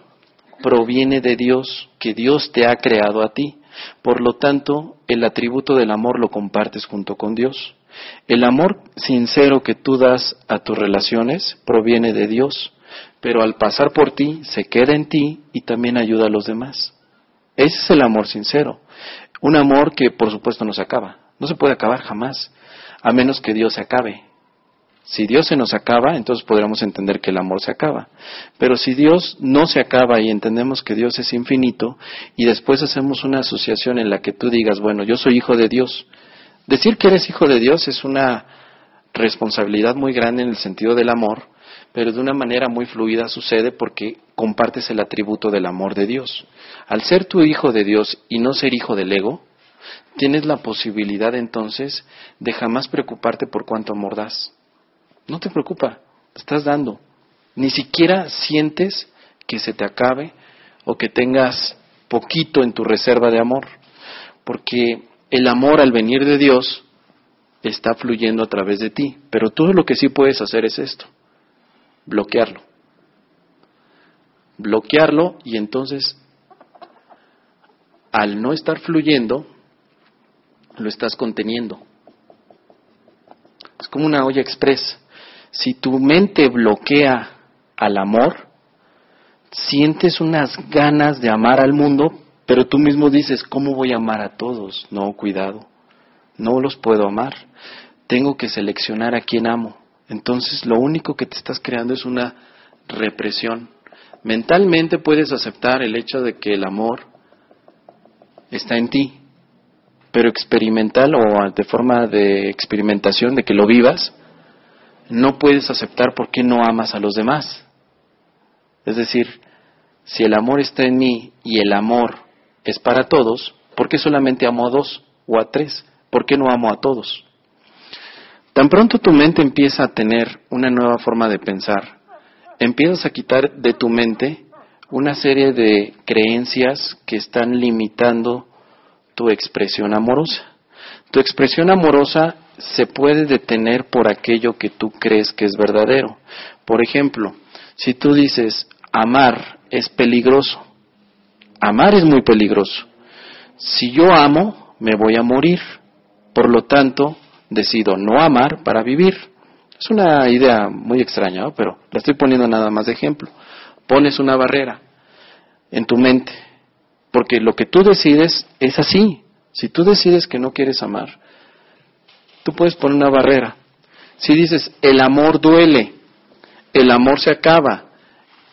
proviene de Dios, que Dios te ha creado a ti. Por lo tanto, el atributo del amor lo compartes junto con Dios. El amor sincero que tú das a tus relaciones proviene de Dios, pero al pasar por ti se queda en ti y también ayuda a los demás. Ese es el amor sincero. Un amor que por supuesto no se acaba. No se puede acabar jamás, a menos que Dios se acabe. Si Dios se nos acaba, entonces podremos entender que el amor se acaba. Pero si Dios no se acaba y entendemos que Dios es infinito y después hacemos una asociación en la que tú digas, bueno, yo soy hijo de Dios. Decir que eres hijo de Dios es una responsabilidad muy grande en el sentido del amor, pero de una manera muy fluida sucede porque compartes el atributo del amor de Dios. Al ser tu hijo de Dios y no ser hijo del ego, tienes la posibilidad entonces de jamás preocuparte por cuánto amor das no te preocupa, estás dando. Ni siquiera sientes que se te acabe o que tengas poquito en tu reserva de amor, porque el amor al venir de Dios está fluyendo a través de ti, pero todo lo que sí puedes hacer es esto, bloquearlo. bloquearlo y entonces al no estar fluyendo, lo estás conteniendo. Es como una olla express. Si tu mente bloquea al amor, sientes unas ganas de amar al mundo, pero tú mismo dices, ¿cómo voy a amar a todos? No, cuidado, no los puedo amar. Tengo que seleccionar a quién amo. Entonces lo único que te estás creando es una represión. Mentalmente puedes aceptar el hecho de que el amor está en ti, pero experimental o de forma de experimentación, de que lo vivas, no puedes aceptar por qué no amas a los demás. Es decir, si el amor está en mí y el amor es para todos, ¿por qué solamente amo a dos o a tres? ¿Por qué no amo a todos? Tan pronto tu mente empieza a tener una nueva forma de pensar, empiezas a quitar de tu mente una serie de creencias que están limitando tu expresión amorosa. Tu expresión amorosa se puede detener por aquello que tú crees que es verdadero. Por ejemplo, si tú dices, amar es peligroso, amar es muy peligroso. Si yo amo, me voy a morir. Por lo tanto, decido no amar para vivir. Es una idea muy extraña, pero la estoy poniendo nada más de ejemplo. Pones una barrera en tu mente, porque lo que tú decides es así. Si tú decides que no quieres amar, tú puedes poner una barrera. Si dices, el amor duele, el amor se acaba,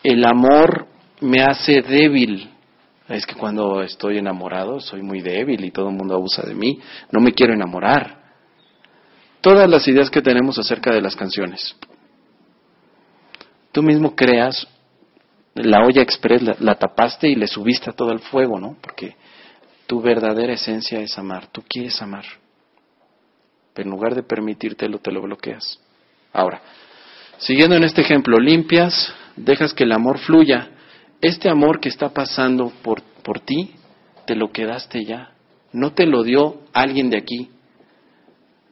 el amor me hace débil, es que cuando estoy enamorado soy muy débil y todo el mundo abusa de mí, no me quiero enamorar. Todas las ideas que tenemos acerca de las canciones. Tú mismo creas la olla express, la, tapaste y le subiste a todo el fuego, ¿no? Porque tu verdadera esencia es amar, tú quieres amar. Pero en lugar de permitírtelo, te lo bloqueas. Ahora, siguiendo en este ejemplo, limpias, dejas que el amor fluya. Este amor que está pasando por, por ti, te lo quedaste ya. No te lo dio alguien de aquí.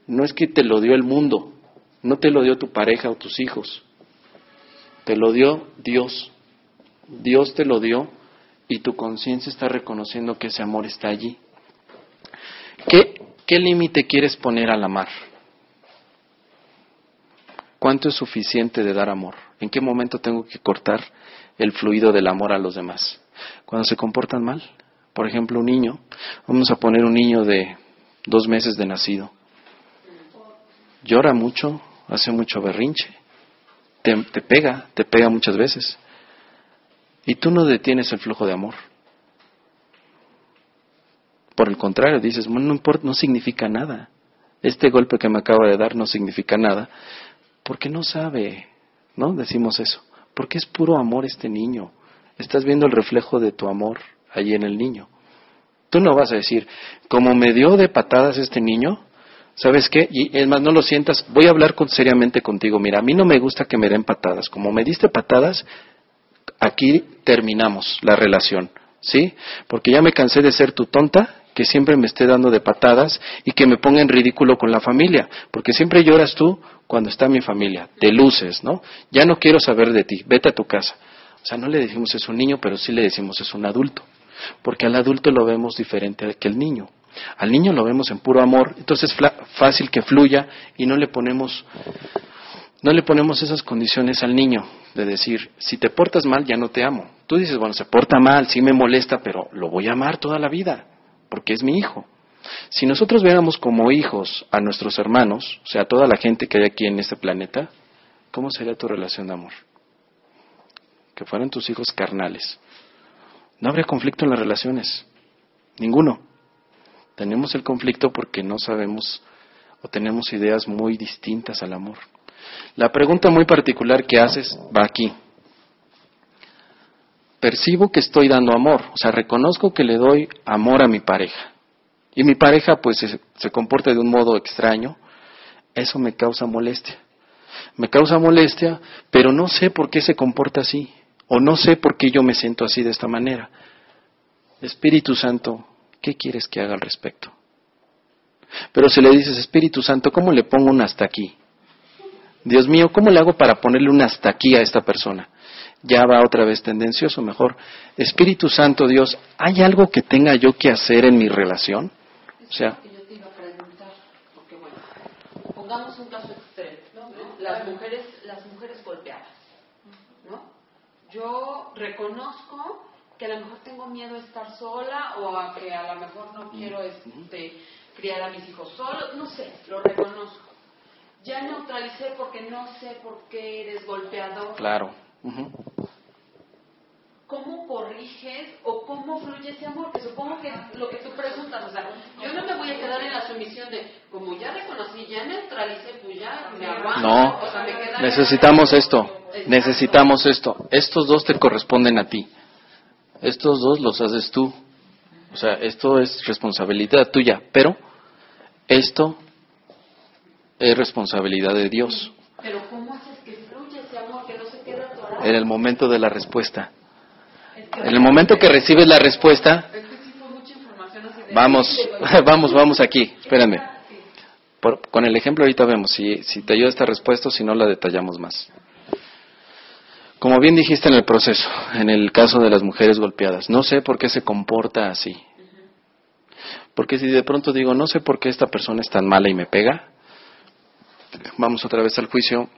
No es que te lo dio el mundo. No te lo dio tu pareja o tus hijos. Te lo dio Dios. Dios te lo dio y tu conciencia está reconociendo que ese amor está allí. ¿Qué, qué límite quieres poner al amar? ¿Cuánto es suficiente de dar amor? ¿En qué momento tengo que cortar el fluido del amor a los demás? Cuando se comportan mal. Por ejemplo, un niño. Vamos a poner un niño de dos meses de nacido. Llora mucho, hace mucho berrinche, te pega, te pega muchas veces. Y tú no detienes el flujo de amor. Por el contrario, dices, no importa, no significa nada. Este golpe que me acaba de dar no significa nada, porque no sabe, ¿no? Decimos eso, porque es puro amor este niño. Estás viendo el reflejo de tu amor allí en el niño. Tú no vas a decir, como me dio de patadas este niño, ¿sabes qué? Y es más, no lo sientas, voy a hablar con, seriamente contigo. Mira, a mí no me gusta que me den patadas. Como me diste patadas, aquí terminamos la relación, ¿sí? Porque ya me cansé de ser tu tonta, que siempre me esté dando de patadas y que me ponga en ridículo con la familia, porque siempre lloras tú cuando está mi familia, te luces, ¿no? Ya no quiero saber de ti, vete a tu casa. O sea, no le decimos es un niño, pero sí le decimos es un adulto, porque al adulto lo vemos diferente que el niño. Al niño lo vemos en puro amor, entonces es fácil que fluya y no le ponemos no le ponemos esas condiciones al niño de decir, si te portas mal, ya no te amo. Tú dices, bueno, se porta mal, sí me molesta, pero lo voy a amar toda la vida, porque es mi hijo. Si nosotros viéramos como hijos a nuestros hermanos, o sea, a toda la gente que hay aquí en este planeta, ¿cómo sería tu relación de amor? Que fueran tus hijos carnales. No habría conflicto en las relaciones, ninguno. Tenemos el conflicto porque no sabemos o tenemos ideas muy distintas al amor. La pregunta muy particular que haces va aquí. Percibo que estoy dando amor, o sea, reconozco que le doy amor a mi pareja. Y mi pareja pues se, comporta de un modo extraño. Eso me causa molestia. Me causa molestia, pero no sé por qué se comporta así. O no sé por qué yo me siento así de esta manera. Espíritu Santo, ¿qué quieres que haga al respecto? Pero si le dices, Espíritu Santo, ¿cómo le pongo un hasta aquí? Dios mío, ¿cómo le hago para ponerle un hasta aquí a esta persona? Ya va otra vez tendencioso. Mejor, Espíritu Santo Dios, ¿hay algo que tenga yo que hacer en mi relación? O sea, que yo te iba a preguntar, porque bueno, pongamos un caso extremo, ¿no? Las mujeres, las mujeres golpeadas, ¿no? Yo reconozco que a lo mejor tengo miedo a estar sola o a que a lo mejor no quiero este, criar a mis hijos solos, no sé, lo reconozco. Ya neutralicé porque no sé por qué eres golpeador. Claro. ¿Cómo corriges o cómo fluye ese amor? Que supongo que lo que tú preguntas, o sea, yo no me voy a quedar en la sumisión de, como ya reconocí, ya neutralicé, pues ya me aguanto. No, o sea, me queda necesitamos esto, necesitamos esto. Estos dos te corresponden a ti. Estos dos los haces tú. O sea, esto es responsabilidad tuya, pero esto es responsabilidad de Dios. Pero ¿cómo haces que fluya ese amor, que no se quede atorado? En el momento de la respuesta. En el momento que recibes la respuesta, vamos, vamos, vamos aquí, espérame. Por- con el ejemplo ahorita vemos si, si te ayuda esta respuesta o si no la detallamos más. Como bien dijiste en el proceso, en el caso de las mujeres golpeadas, no sé por qué se comporta así. Porque si de pronto digo, no sé por qué esta persona es tan mala y me pega, vamos otra vez al juicio,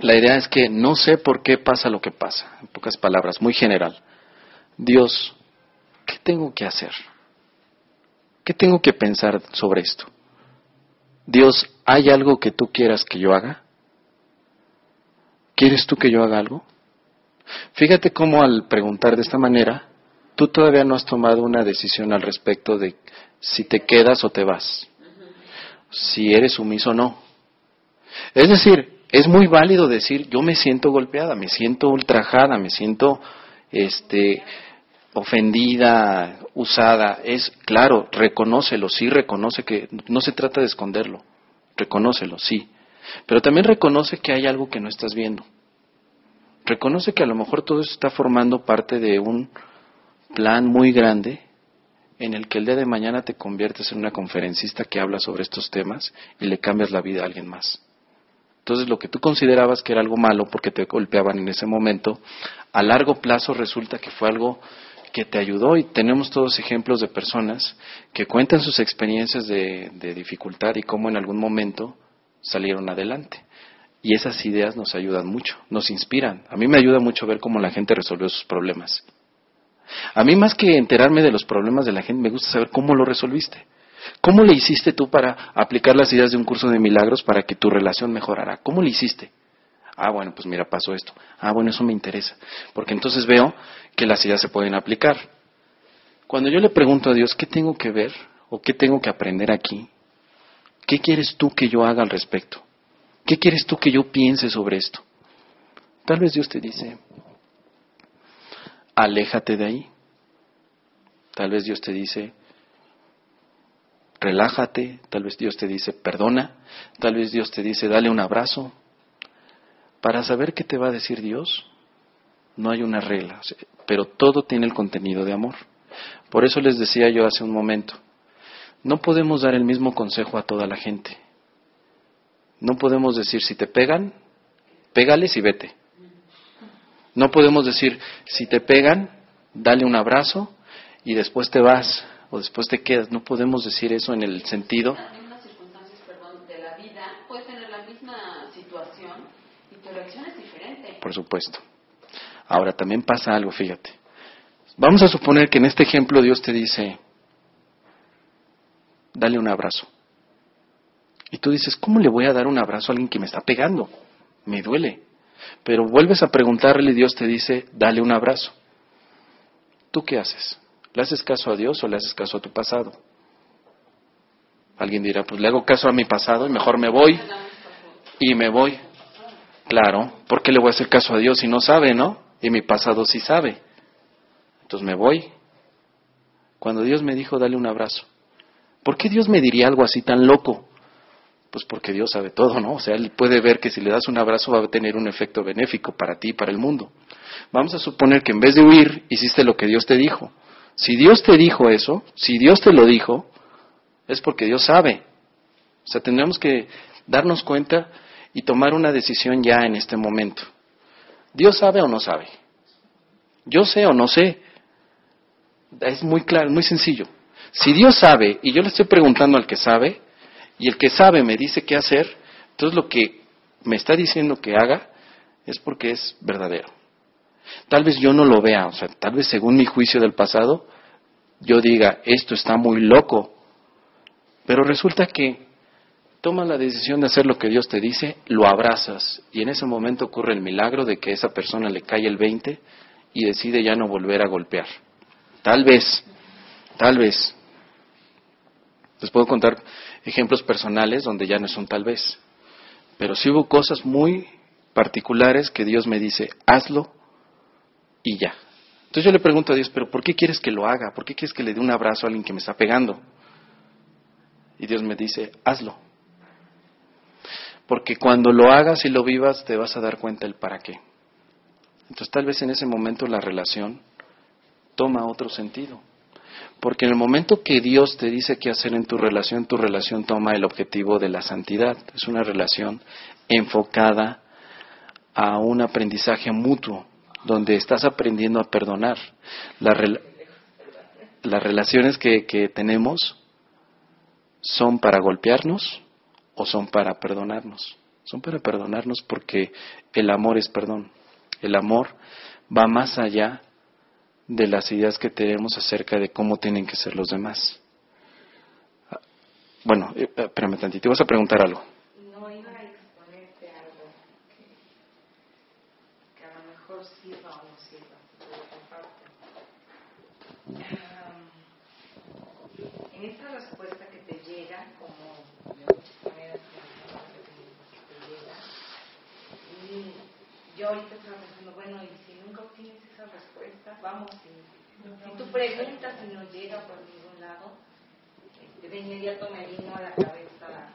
la idea es que no sé por qué pasa lo que pasa, en pocas palabras, muy general. Dios, ¿qué tengo que hacer? ¿Qué tengo que pensar sobre esto? Dios, ¿hay algo que tú quieras que yo haga? ¿Quieres tú que yo haga algo? Fíjate cómo al preguntar de esta manera, tú todavía no has tomado una decisión al respecto de si te quedas o te vas, si eres sumiso o no. Es decir, es muy válido decir, yo me siento golpeada, me siento ultrajada, me siento este ofendida, usada, es claro, reconócelo, sí reconoce que no se trata de esconderlo, reconócelo, sí, pero también reconoce que hay algo que no estás viendo. Reconoce que a lo mejor todo eso está formando parte de un plan muy grande en el que el día de mañana te conviertes en una conferencista que habla sobre estos temas y le cambias la vida a alguien más. Entonces lo que tú considerabas que era algo malo porque te golpeaban en ese momento, a largo plazo resulta que fue algo que te ayudó y tenemos todos ejemplos de personas que cuentan sus experiencias de, dificultad y cómo en algún momento salieron adelante. Y esas ideas nos ayudan mucho, nos inspiran. A mí me ayuda mucho ver cómo la gente resolvió sus problemas. A mí más que enterarme de los problemas de la gente, me gusta saber cómo lo resolviste. ¿Cómo le hiciste tú para aplicar las ideas de un curso de milagros para que tu relación mejorara? ¿Cómo le hiciste? Ah, bueno, pues mira, pasó esto. Ah, bueno, eso me interesa. Porque entonces veo que las ideas se pueden aplicar. Cuando yo le pregunto a Dios, ¿qué tengo que ver o qué tengo que aprender aquí? ¿Qué quieres tú que yo haga al respecto? ¿Qué quieres tú que yo piense sobre esto? Tal vez Dios te dice, aléjate de ahí. Tal vez Dios te dice, relájate. Tal vez Dios te dice, perdona. Tal vez Dios te dice, dale un abrazo. Para saber qué te va a decir Dios, no hay una regla, pero todo tiene el contenido de amor. Por eso les decía yo hace un momento, no podemos dar el mismo consejo a toda la gente. No podemos decir, si te pegan, pégales y vete. No podemos decir, si te pegan, dale un abrazo y después te vas o después te quedas. No podemos decir eso en el sentido. En unas circunstancias, perdón, de la vida, puedes tener la misma situación y tu reacción es diferente. Por supuesto. Ahora también pasa algo, fíjate. Vamos a suponer que en este ejemplo Dios te dice, dale un abrazo. Y tú dices, ¿cómo le voy a dar un abrazo a alguien que me está pegando? Me duele. Pero vuelves a preguntarle y Dios te dice, dale un abrazo. ¿Tú qué haces? ¿Le haces caso a Dios o le haces caso a tu pasado? Alguien dirá, pues le hago caso a mi pasado y mejor me voy. Y me voy. Claro, ¿por qué le voy a hacer caso a Dios si no sabe, no? Y mi pasado sí sabe. Entonces me voy. Cuando Dios me dijo, dale un abrazo. ¿Por qué Dios me diría algo así tan loco? Pues porque Dios sabe todo, ¿no? O sea, Él puede ver que si le das un abrazo va a tener un efecto benéfico para ti y para el mundo. Vamos a suponer que en vez de huir, hiciste lo que Dios te dijo. Si Dios te dijo eso, si Dios te lo dijo, es porque Dios sabe. O sea, tendremos que darnos cuenta y tomar una decisión ya en este momento. ¿Dios sabe o no sabe? Yo sé o no sé. Es muy claro, muy sencillo. Si Dios sabe y yo le estoy preguntando al que sabe, y el que sabe me dice qué hacer, entonces lo que me está diciendo que haga es porque es verdadero. Tal vez yo no lo vea, o sea, tal vez según mi juicio del pasado, yo diga, esto está muy loco, pero resulta que toma la decisión de hacer lo que Dios te dice, lo abrazas y en ese momento ocurre el milagro de que esa persona le cae el 20 y decide ya no volver a golpear. Tal vez, tal vez. Les puedo contar ejemplos personales donde ya no son tal vez, pero sí hubo cosas muy particulares que Dios me dice, hazlo y ya. Entonces yo le pregunto a Dios, pero ¿por qué quieres que lo haga? ¿Por qué quieres que le dé un abrazo a alguien que me está pegando? Y Dios me dice, hazlo. Porque cuando lo hagas y lo vivas, te vas a dar cuenta el para qué. Entonces tal vez en ese momento la relación toma otro sentido. Porque en el momento que Dios te dice qué hacer en tu relación, tu relación toma el objetivo de la santidad. Es una relación enfocada a un aprendizaje mutuo, donde estás aprendiendo a perdonar. las relaciones que, que tenemos son para golpearnos o son para perdonarnos. Son para perdonarnos porque el amor es perdón. El amor va más allá de las ideas que tenemos acerca de cómo tienen que ser los demás. Bueno, eh, espérame tantito, te vas a preguntar algo. No iba a exponerte algo que, a lo mejor sirva o no sirva, por otra parte. en esta respuesta que te llega, como maneras que te llega, y yo ahorita estaba pensando, bueno, y si nunca obtienes esa respuesta, vamos, si, si tú preguntas y no llega por ningún lado, este, de inmediato me vino a la cabeza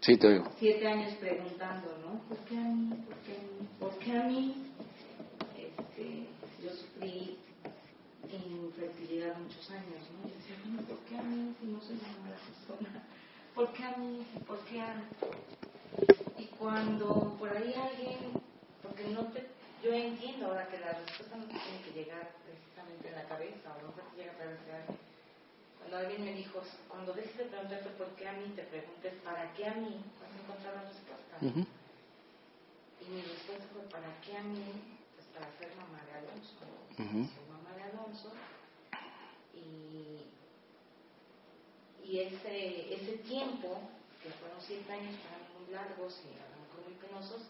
Sí, te oigo. siete años preguntando, ¿no? ¿Por qué a mí? ¿Por qué a mí? ¿Por qué a mí? Este, yo sufrí infertilidad muchos años, ¿no? Y decía, bueno, ¿por qué a mí si no soy una mala persona? ¿Por qué a mí? ¿Por qué a mí? Y cuando por ahí alguien, porque no te, yo entiendo ahora que la respuesta no te tiene que llegar precisamente en la cabeza, o no te llega a través de alguien. Cuando alguien me dijo, cuando dejes de preguntarte por qué a mí, te preguntes para qué a mí, vas a encontrar la respuesta. Y mi respuesta fue, ¿para qué a mí? Pues para ser mamá de Alonso. Soy mamá de Alonso. Y, y ese, ese tiempo, que fueron siete años para mí muy largos y a lo mejor muy penosos,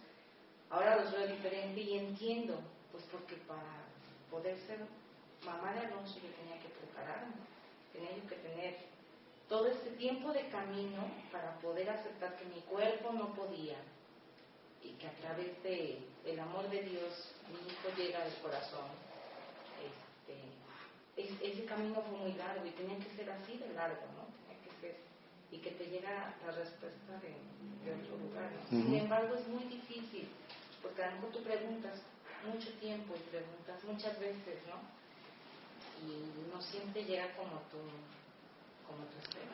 ahora los veo diferente y entiendo, pues porque para poder ser mamá de Alonso yo tenía que prepararme, tenía yo que tener todo este tiempo de camino para poder aceptar que mi cuerpo no podía y que a través de el amor de Dios mi hijo llega al corazón. Este, es- ese camino fue muy largo y tenía que ser así de largo, ¿no? Y que te llega la respuesta de, de otro lugar. ¿no? Sin embargo, es muy difícil porque a lo mejor tú preguntas mucho tiempo y preguntas muchas veces, ¿no? Y no siempre llega como tú, como tú esperas.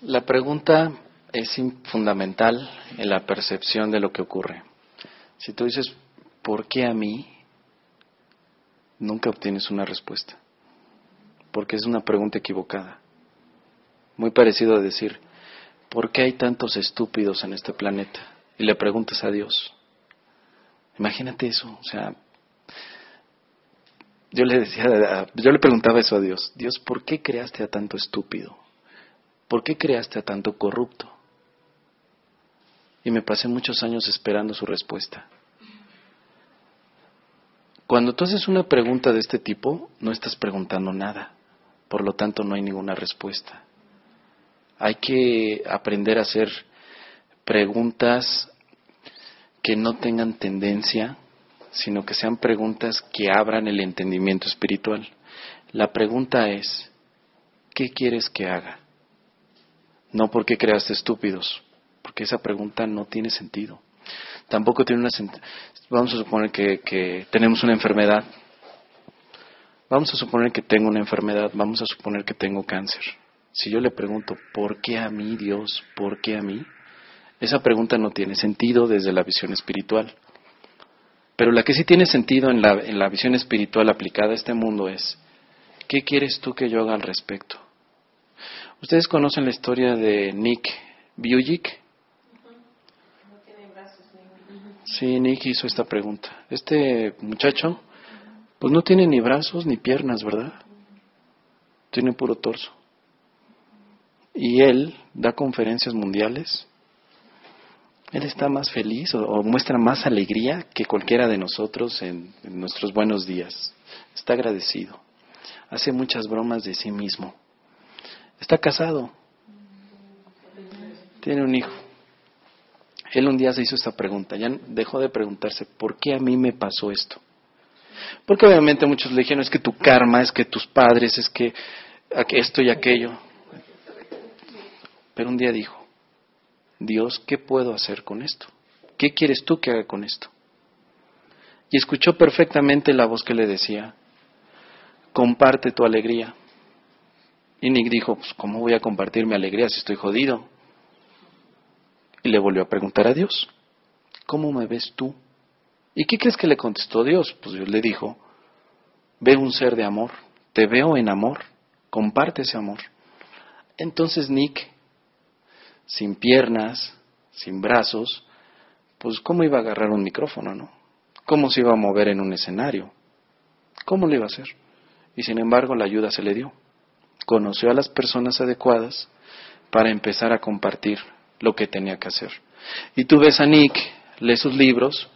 La pregunta es fundamental en la percepción de lo que ocurre. Si tú dices, ¿por qué a mí? Nunca obtienes una respuesta, porque es una pregunta equivocada. Muy parecido a decir, ¿por qué hay tantos estúpidos en este planeta? Y le preguntas a Dios. Imagínate eso, o sea, yo le decía, yo le preguntaba eso a Dios, Dios, ¿por qué creaste a tanto estúpido? ¿por qué creaste a tanto corrupto? Y me pasé muchos años esperando su respuesta. Cuando tú haces una pregunta de este tipo, no estás preguntando nada, por lo tanto no hay ninguna respuesta. Hay que aprender a hacer preguntas que no tengan tendencia, sino que sean preguntas que abran el entendimiento espiritual. La pregunta es, ¿qué quieres que haga? No porque creaste estúpidos, porque esa pregunta no tiene sentido. Tampoco tiene una Vamos a suponer que, que tenemos una enfermedad. Vamos a suponer que tengo una enfermedad, vamos a suponer que tengo cáncer. Si yo le pregunto, ¿por qué a mí, Dios? ¿Por qué a mí? Esa pregunta no tiene sentido desde la visión espiritual. Pero la que sí tiene sentido en la, en la visión espiritual aplicada a este mundo es, ¿qué quieres tú que yo haga al respecto? Ustedes conocen la historia de Nick Bujic. Sí, Nick hizo esta pregunta. Este muchacho, pues no tiene ni brazos ni piernas, ¿verdad? Tiene puro torso. Y él da conferencias mundiales. Él está más feliz o, muestra más alegría que cualquiera de nosotros en, en nuestros buenos días. Está agradecido. Hace muchas bromas de sí mismo. Está casado. Tiene un hijo. Él un día se hizo esta pregunta, ya dejó de preguntarse, ¿por qué a mí me pasó esto? Porque obviamente muchos le dijeron, es que tu karma, es que tus padres, es que esto y aquello. Pero un día dijo, Dios, ¿qué puedo hacer con esto? ¿Qué quieres tú que haga con esto? Y escuchó perfectamente la voz que le decía, comparte tu alegría. Y Nick dijo, pues, ¿cómo voy a compartir mi alegría si estoy jodido? Y le volvió a preguntar a Dios, ¿cómo me ves tú? ¿Y qué crees que le contestó Dios? Pues Dios le dijo, veo un ser de amor, te veo en amor, comparte ese amor. Entonces Nick, sin piernas, sin brazos, pues ¿cómo iba a agarrar un micrófono, no? ¿Cómo se iba a mover en un escenario? ¿Cómo le iba a hacer? Y sin embargo la ayuda se le dio. Conoció a las personas adecuadas para empezar a compartir lo que tenía que hacer. Y tú ves a Nick, lee sus libros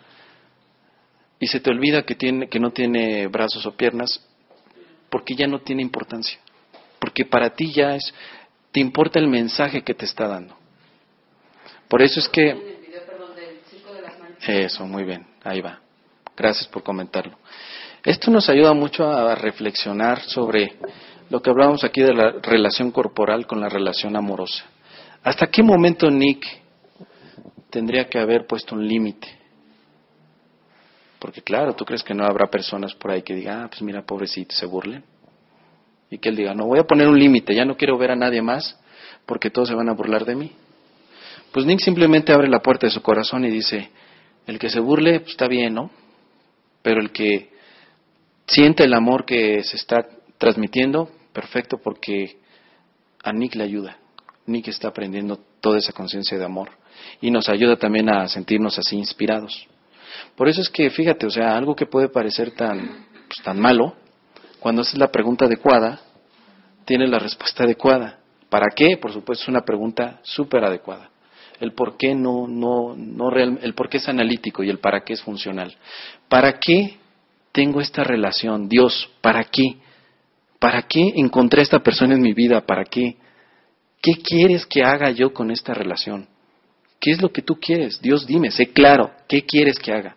y se te olvida que, tiene, que no tiene brazos o piernas porque ya no tiene importancia. Porque para ti ya es, te importa el mensaje que te está dando. Por eso es que... Eso, muy bien, ahí va. Gracias por comentarlo. Esto nos ayuda mucho a reflexionar sobre lo que hablábamos aquí de la relación corporal con la relación amorosa. ¿Hasta qué momento Nick tendría que haber puesto un límite? Porque claro, tú crees que no habrá personas por ahí que digan, ah, pues mira, pobrecito, se burlen. Y que él diga, no, voy a poner un límite, ya no quiero ver a nadie más porque todos se van a burlar de mí. Pues Nick simplemente abre la puerta de su corazón y dice, el que se burle, pues está bien, ¿no? Pero el que siente el amor que se está transmitiendo, perfecto, porque a Nick le ayuda. Nick está aprendiendo toda esa conciencia de amor y nos ayuda también a sentirnos así inspirados. Por eso es que, fíjate, o sea, algo que puede parecer tan, pues, tan malo, cuando haces la pregunta adecuada, tiene la respuesta adecuada. ¿Para qué? Por supuesto, es una pregunta súper adecuada. El por qué no, no, no real, el por qué es analítico y el para qué es funcional. ¿Para qué tengo esta relación? Dios, ¿para qué? ¿Para qué encontré a esta persona en mi vida? ¿Para qué? ¿Qué quieres que haga yo con esta relación? ¿Qué es lo que tú quieres? Dios, dime, sé claro, ¿qué quieres que haga?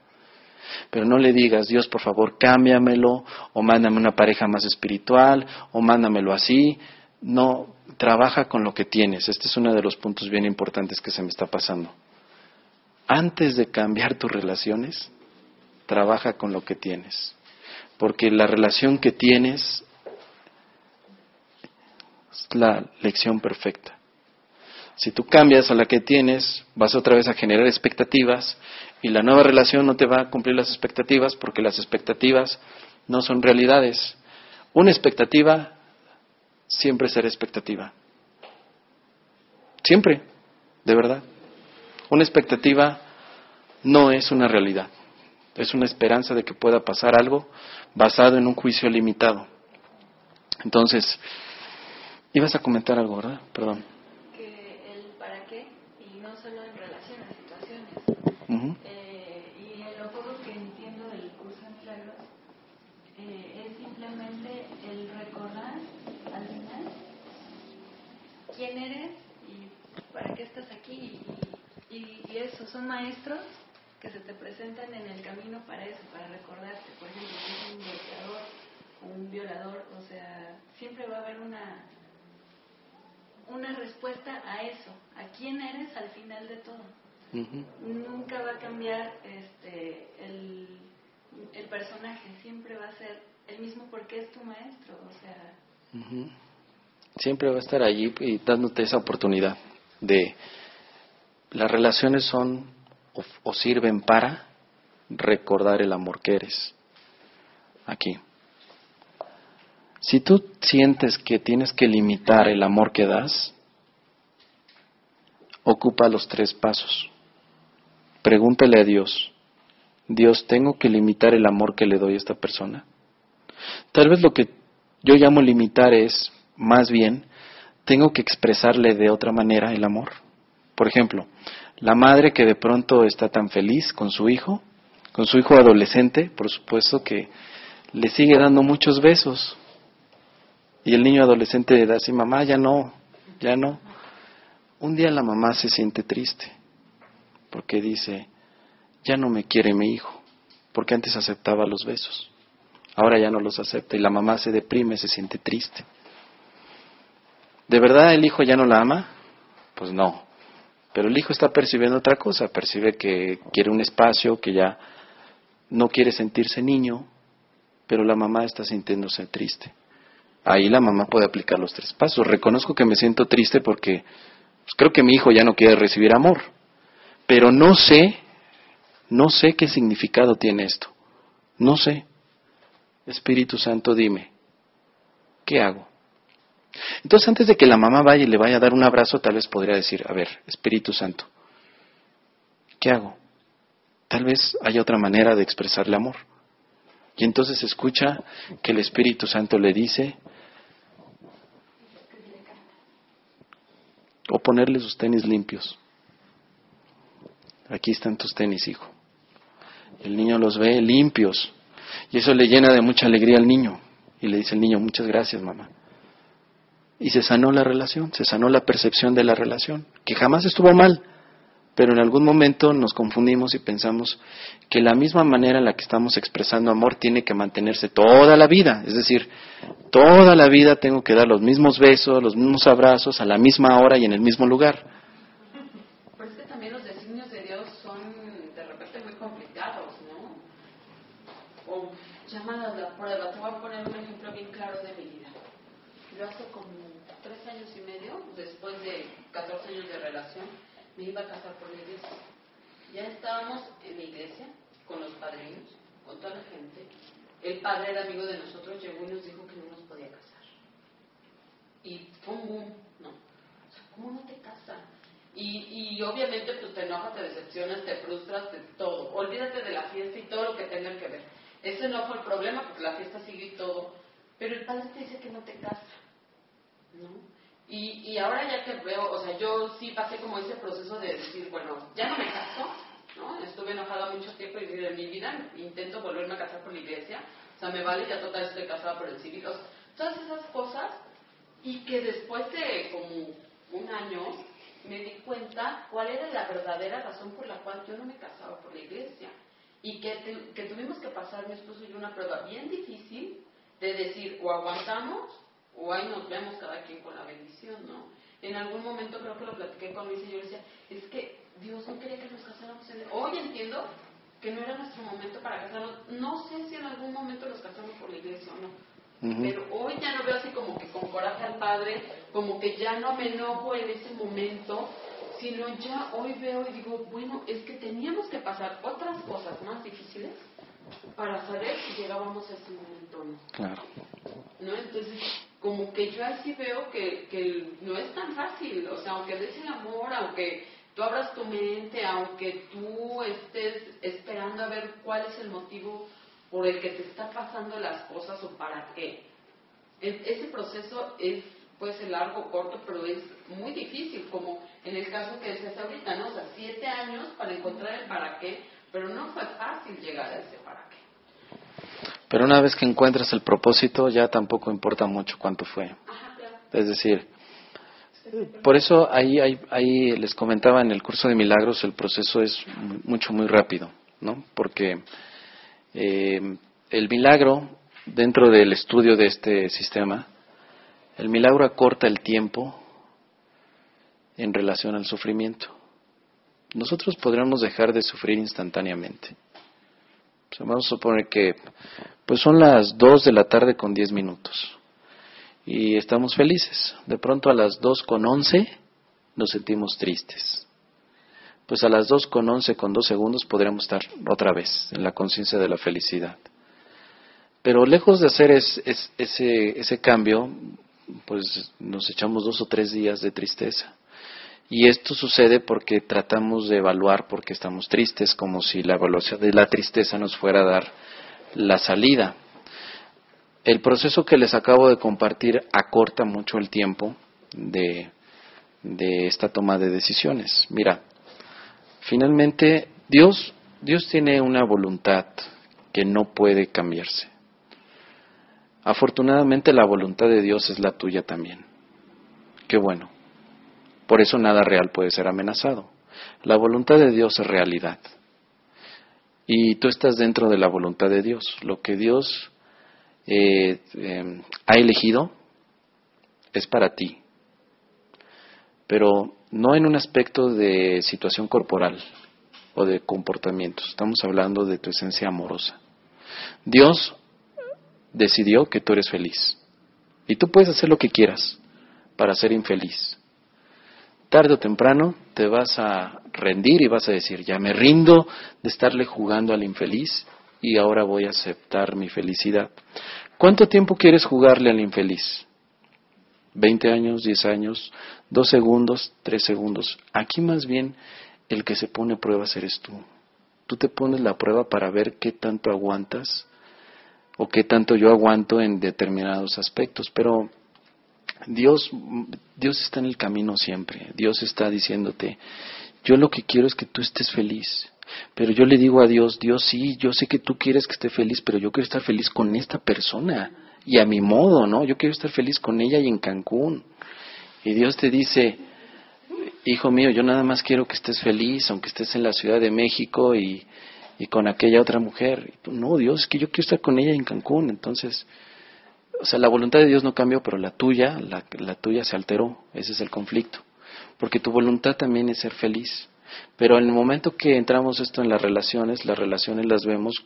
Pero no le digas, Dios, por favor, cámbiamelo, o mándame una pareja más espiritual, o mándamelo así. No, trabaja con lo que tienes. Este es uno de los puntos bien importantes que se me está pasando. Antes de cambiar tus relaciones, trabaja con lo que tienes. Porque la relación que tienes la lección perfecta. Si tú cambias a la que tienes, vas otra vez a generar expectativas y la nueva relación no te va a cumplir las expectativas porque las expectativas no son realidades. Una expectativa siempre será expectativa. Siempre, de verdad. Una expectativa no es una realidad. Es una esperanza de que pueda pasar algo basado en un juicio limitado. Entonces, Ibas a comentar algo, ¿verdad? Perdón. Que el para qué, y no solo en relación a situaciones. eh, y en lo poco que entiendo del curso de milagros, eh, es simplemente el recordar al final quién eres y para qué estás aquí. Y, y, y eso, son maestros que se te presentan en el camino para eso, para recordarte. Por ejemplo, si es un golpeador un violador, o sea, siempre va a haber una una respuesta a eso, a quién eres al final de todo. Nunca va a cambiar este, el, el, personaje, siempre va a ser el mismo porque es tu maestro, o sea. Siempre va a estar allí y dándote esa oportunidad de las relaciones son o, o sirven para recordar el amor que eres. Aquí. Si tú sientes que tienes que limitar el amor que das, ocupa los tres pasos. Pregúntale a Dios, Dios, ¿tengo que limitar el amor que le doy a esta persona? Tal vez lo que yo llamo limitar es, más bien, tengo que expresarle de otra manera el amor. Por ejemplo, la madre que de pronto está tan feliz con su hijo, con su hijo adolescente, por supuesto que le sigue dando muchos besos. Y el niño adolescente le da así, mamá, ya no, ya no. Un día la mamá se siente triste porque dice, ya no me quiere mi hijo, porque antes aceptaba los besos, ahora ya no los acepta y la mamá se deprime, se siente triste. ¿De verdad el hijo ya no la ama? Pues no, pero el hijo está percibiendo otra cosa, percibe que quiere un espacio, que ya no quiere sentirse niño, pero la mamá está sintiéndose triste. Ahí la mamá puede aplicar los tres pasos. Reconozco que me siento triste porque pues, creo que mi hijo ya no quiere recibir amor, pero no sé, no sé qué significado tiene esto. No sé. Espíritu Santo, dime, ¿qué hago? Entonces, antes de que la mamá vaya y le vaya a dar un abrazo, tal vez podría decir, a ver, Espíritu Santo, ¿qué hago? Tal vez haya otra manera de expresarle amor. Y entonces escucha que el Espíritu Santo le dice, o ponerle sus tenis limpios. Aquí están tus tenis, hijo. El niño los ve limpios. Y eso le llena de mucha alegría al niño. Y le dice el niño, muchas gracias, mamá. Y se sanó la relación, se sanó la percepción de la relación, que jamás estuvo mal, pero en algún momento nos confundimos y pensamos que la misma manera en la que estamos expresando amor tiene que mantenerse toda la vida, es decir, toda la vida tengo que dar los mismos besos, los mismos abrazos a la misma hora y en el mismo lugar. Pues que también los designios de Dios son de repente muy complicados, ¿no? O llamadas a la prueba. Te voy a poner un ejemplo bien claro de mi vida. Yo hace como tres años y medio, después de 14 años de relación, me iba a casar por la iglesia. Ya estábamos en la iglesia con los padrinos, con toda la gente. El padre era amigo de nosotros, llegó y nos dijo que no nos podía casar. Y pum, boom, no. O sea, ¿cómo no te casan? Y, y obviamente pues te enojas, te decepcionas, te frustras, de todo. Olvídate de la fiesta y todo lo que tenga que ver. Ese no fue el problema porque la fiesta sigue y todo. Pero el padre te dice que no te casa. ¿No? Y, y ahora ya que veo, o sea, yo sí pasé como ese proceso de decir, bueno, ya no me caso, ¿no? Estuve enojada mucho tiempo y en mi vida intento volverme a casar por la iglesia, o sea, me vale, ya total estoy casada por el civil, o sea, todas esas cosas, y que después de como un año me di cuenta cuál era la verdadera razón por la cual yo no me casaba por la iglesia. Y que, que tuvimos que pasar mi esposo y yo una prueba bien difícil de decir, o aguantamos o ahí nos vemos cada quien con la bendición, ¿no? En algún momento creo que lo platiqué con Luis y yo le decía, es que Dios no quería que nos casáramos en Hoy entiendo que no era nuestro momento para casarnos. No sé si en algún momento nos casamos por la iglesia o no. Pero hoy ya no veo así como que con coraje al Padre, como que ya no me enojo en ese momento, sino ya hoy veo y digo, bueno, es que teníamos que pasar otras cosas más difíciles para saber si llegábamos a ese momento o no. Claro. ¿No? Entonces, como que yo así veo que, no es tan fácil, o sea, aunque des el amor, aunque tú abras tu mente, aunque tú estés esperando a ver cuál es el motivo por el que te está pasando las cosas o para qué. Ese proceso es, puede ser largo o corto, pero es muy difícil, como en el caso que decías ahorita, ¿no? O sea, siete años para encontrar el para qué, pero no fue fácil llegar a ese para qué. Pero una vez que encuentras el propósito, ya tampoco importa mucho cuánto fue. Es decir, por eso ahí, ahí, les comentaba en el curso de milagros, el proceso es mucho, muy rápido, ¿no? Porque eh, el milagro, dentro del estudio de este sistema, el milagro acorta el tiempo en relación al sufrimiento. Nosotros podríamos dejar de sufrir instantáneamente vamos a suponer que pues son las 2 de la tarde con 10 minutos y estamos felices. De pronto a las 2 con 11 nos sentimos tristes. pues a las 2 con 11 con 2 segundos podríamos estar otra vez en la conciencia de la felicidad. Pero lejos de hacer ese, ese cambio, pues nos echamos dos o tres días de tristeza. Y esto sucede porque tratamos de evaluar porque estamos tristes, como si la evaluación de la tristeza nos fuera a dar la salida. El proceso que les acabo de compartir acorta mucho el tiempo de, de esta toma de decisiones. Mira, finalmente Dios, Dios tiene una voluntad que no puede cambiarse. Afortunadamente la voluntad de Dios es la tuya también. Qué bueno. Por eso nada real puede ser amenazado. La voluntad de Dios es realidad. Y tú estás dentro de la voluntad de Dios. Lo que Dios eh, em, ha elegido es para ti. Pero no en un aspecto de situación corporal o de comportamiento. Estamos hablando de tu esencia amorosa. Dios decidió que tú eres feliz. Y tú puedes hacer lo que quieras para ser infeliz. Tarde o temprano te vas a rendir y vas a decir, ya me rindo de estarle jugando al infeliz y ahora voy a aceptar mi felicidad. ¿Cuánto tiempo quieres jugarle al infeliz? ¿20 años, 10 años, 2 segundos, 3 segundos? Aquí más bien el que se pone pruebas eres tú. Tú te pones la prueba para ver qué tanto aguantas o qué tanto yo aguanto en determinados aspectos, pero Dios, Dios está en el camino siempre, Dios está diciéndote, yo lo que quiero es que tú estés feliz, pero yo le digo a Dios, Dios sí, yo sé que tú quieres que esté feliz, pero yo quiero estar feliz con esta persona y a mi modo, ¿no? Yo quiero estar feliz con ella y en Cancún. Y Dios te dice, hijo mío, yo nada más quiero que estés feliz, aunque estés en la Ciudad de México y, y con aquella otra mujer. no, Dios, es que yo quiero estar con ella en Cancún. Entonces, o sea, la voluntad de Dios no cambió, pero la tuya, la, la tuya se alteró. Ese es el conflicto. Porque tu voluntad también es ser feliz. Pero en el momento que entramos esto en las relaciones, las relaciones las vemos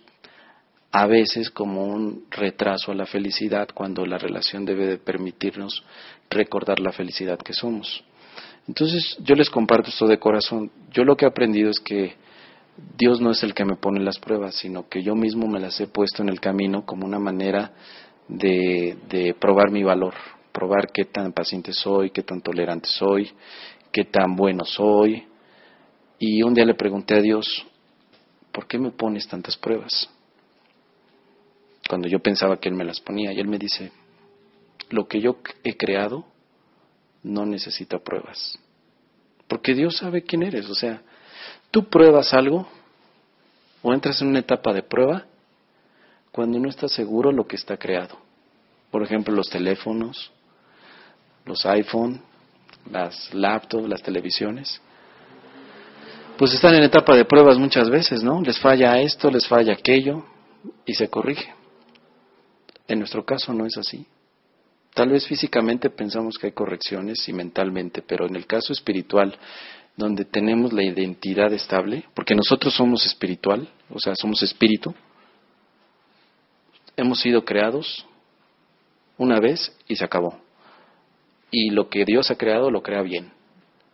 a veces como un retraso a la felicidad, cuando la relación debe de permitirnos recordar la felicidad que somos. Entonces, yo les comparto esto de corazón. Yo lo que he aprendido es que Dios no es el que me pone las pruebas, sino que yo mismo me las he puesto en el camino como una manera de, probar mi valor, probar qué tan paciente soy, qué tan tolerante soy, qué tan bueno soy. Y un día le pregunté a Dios, ¿por qué me pones tantas pruebas? Cuando yo pensaba que Él me las ponía, y Él me dice, lo que yo he creado no necesita pruebas. Porque Dios sabe quién eres, o sea, Tú pruebas algo o entras en una etapa de prueba cuando no estás seguro lo que está creado. Por ejemplo, los teléfonos, los iPhone, las laptops, las televisiones. Pues están en etapa de pruebas muchas veces, ¿no? Les falla esto, les falla aquello y se corrige. En nuestro caso no es así. Tal vez físicamente pensamos que hay correcciones y mentalmente, pero en el caso espiritual donde tenemos la identidad estable, porque nosotros somos espiritual, o sea, somos espíritu, hemos sido creados una vez y se acabó. Y lo que Dios ha creado lo crea bien,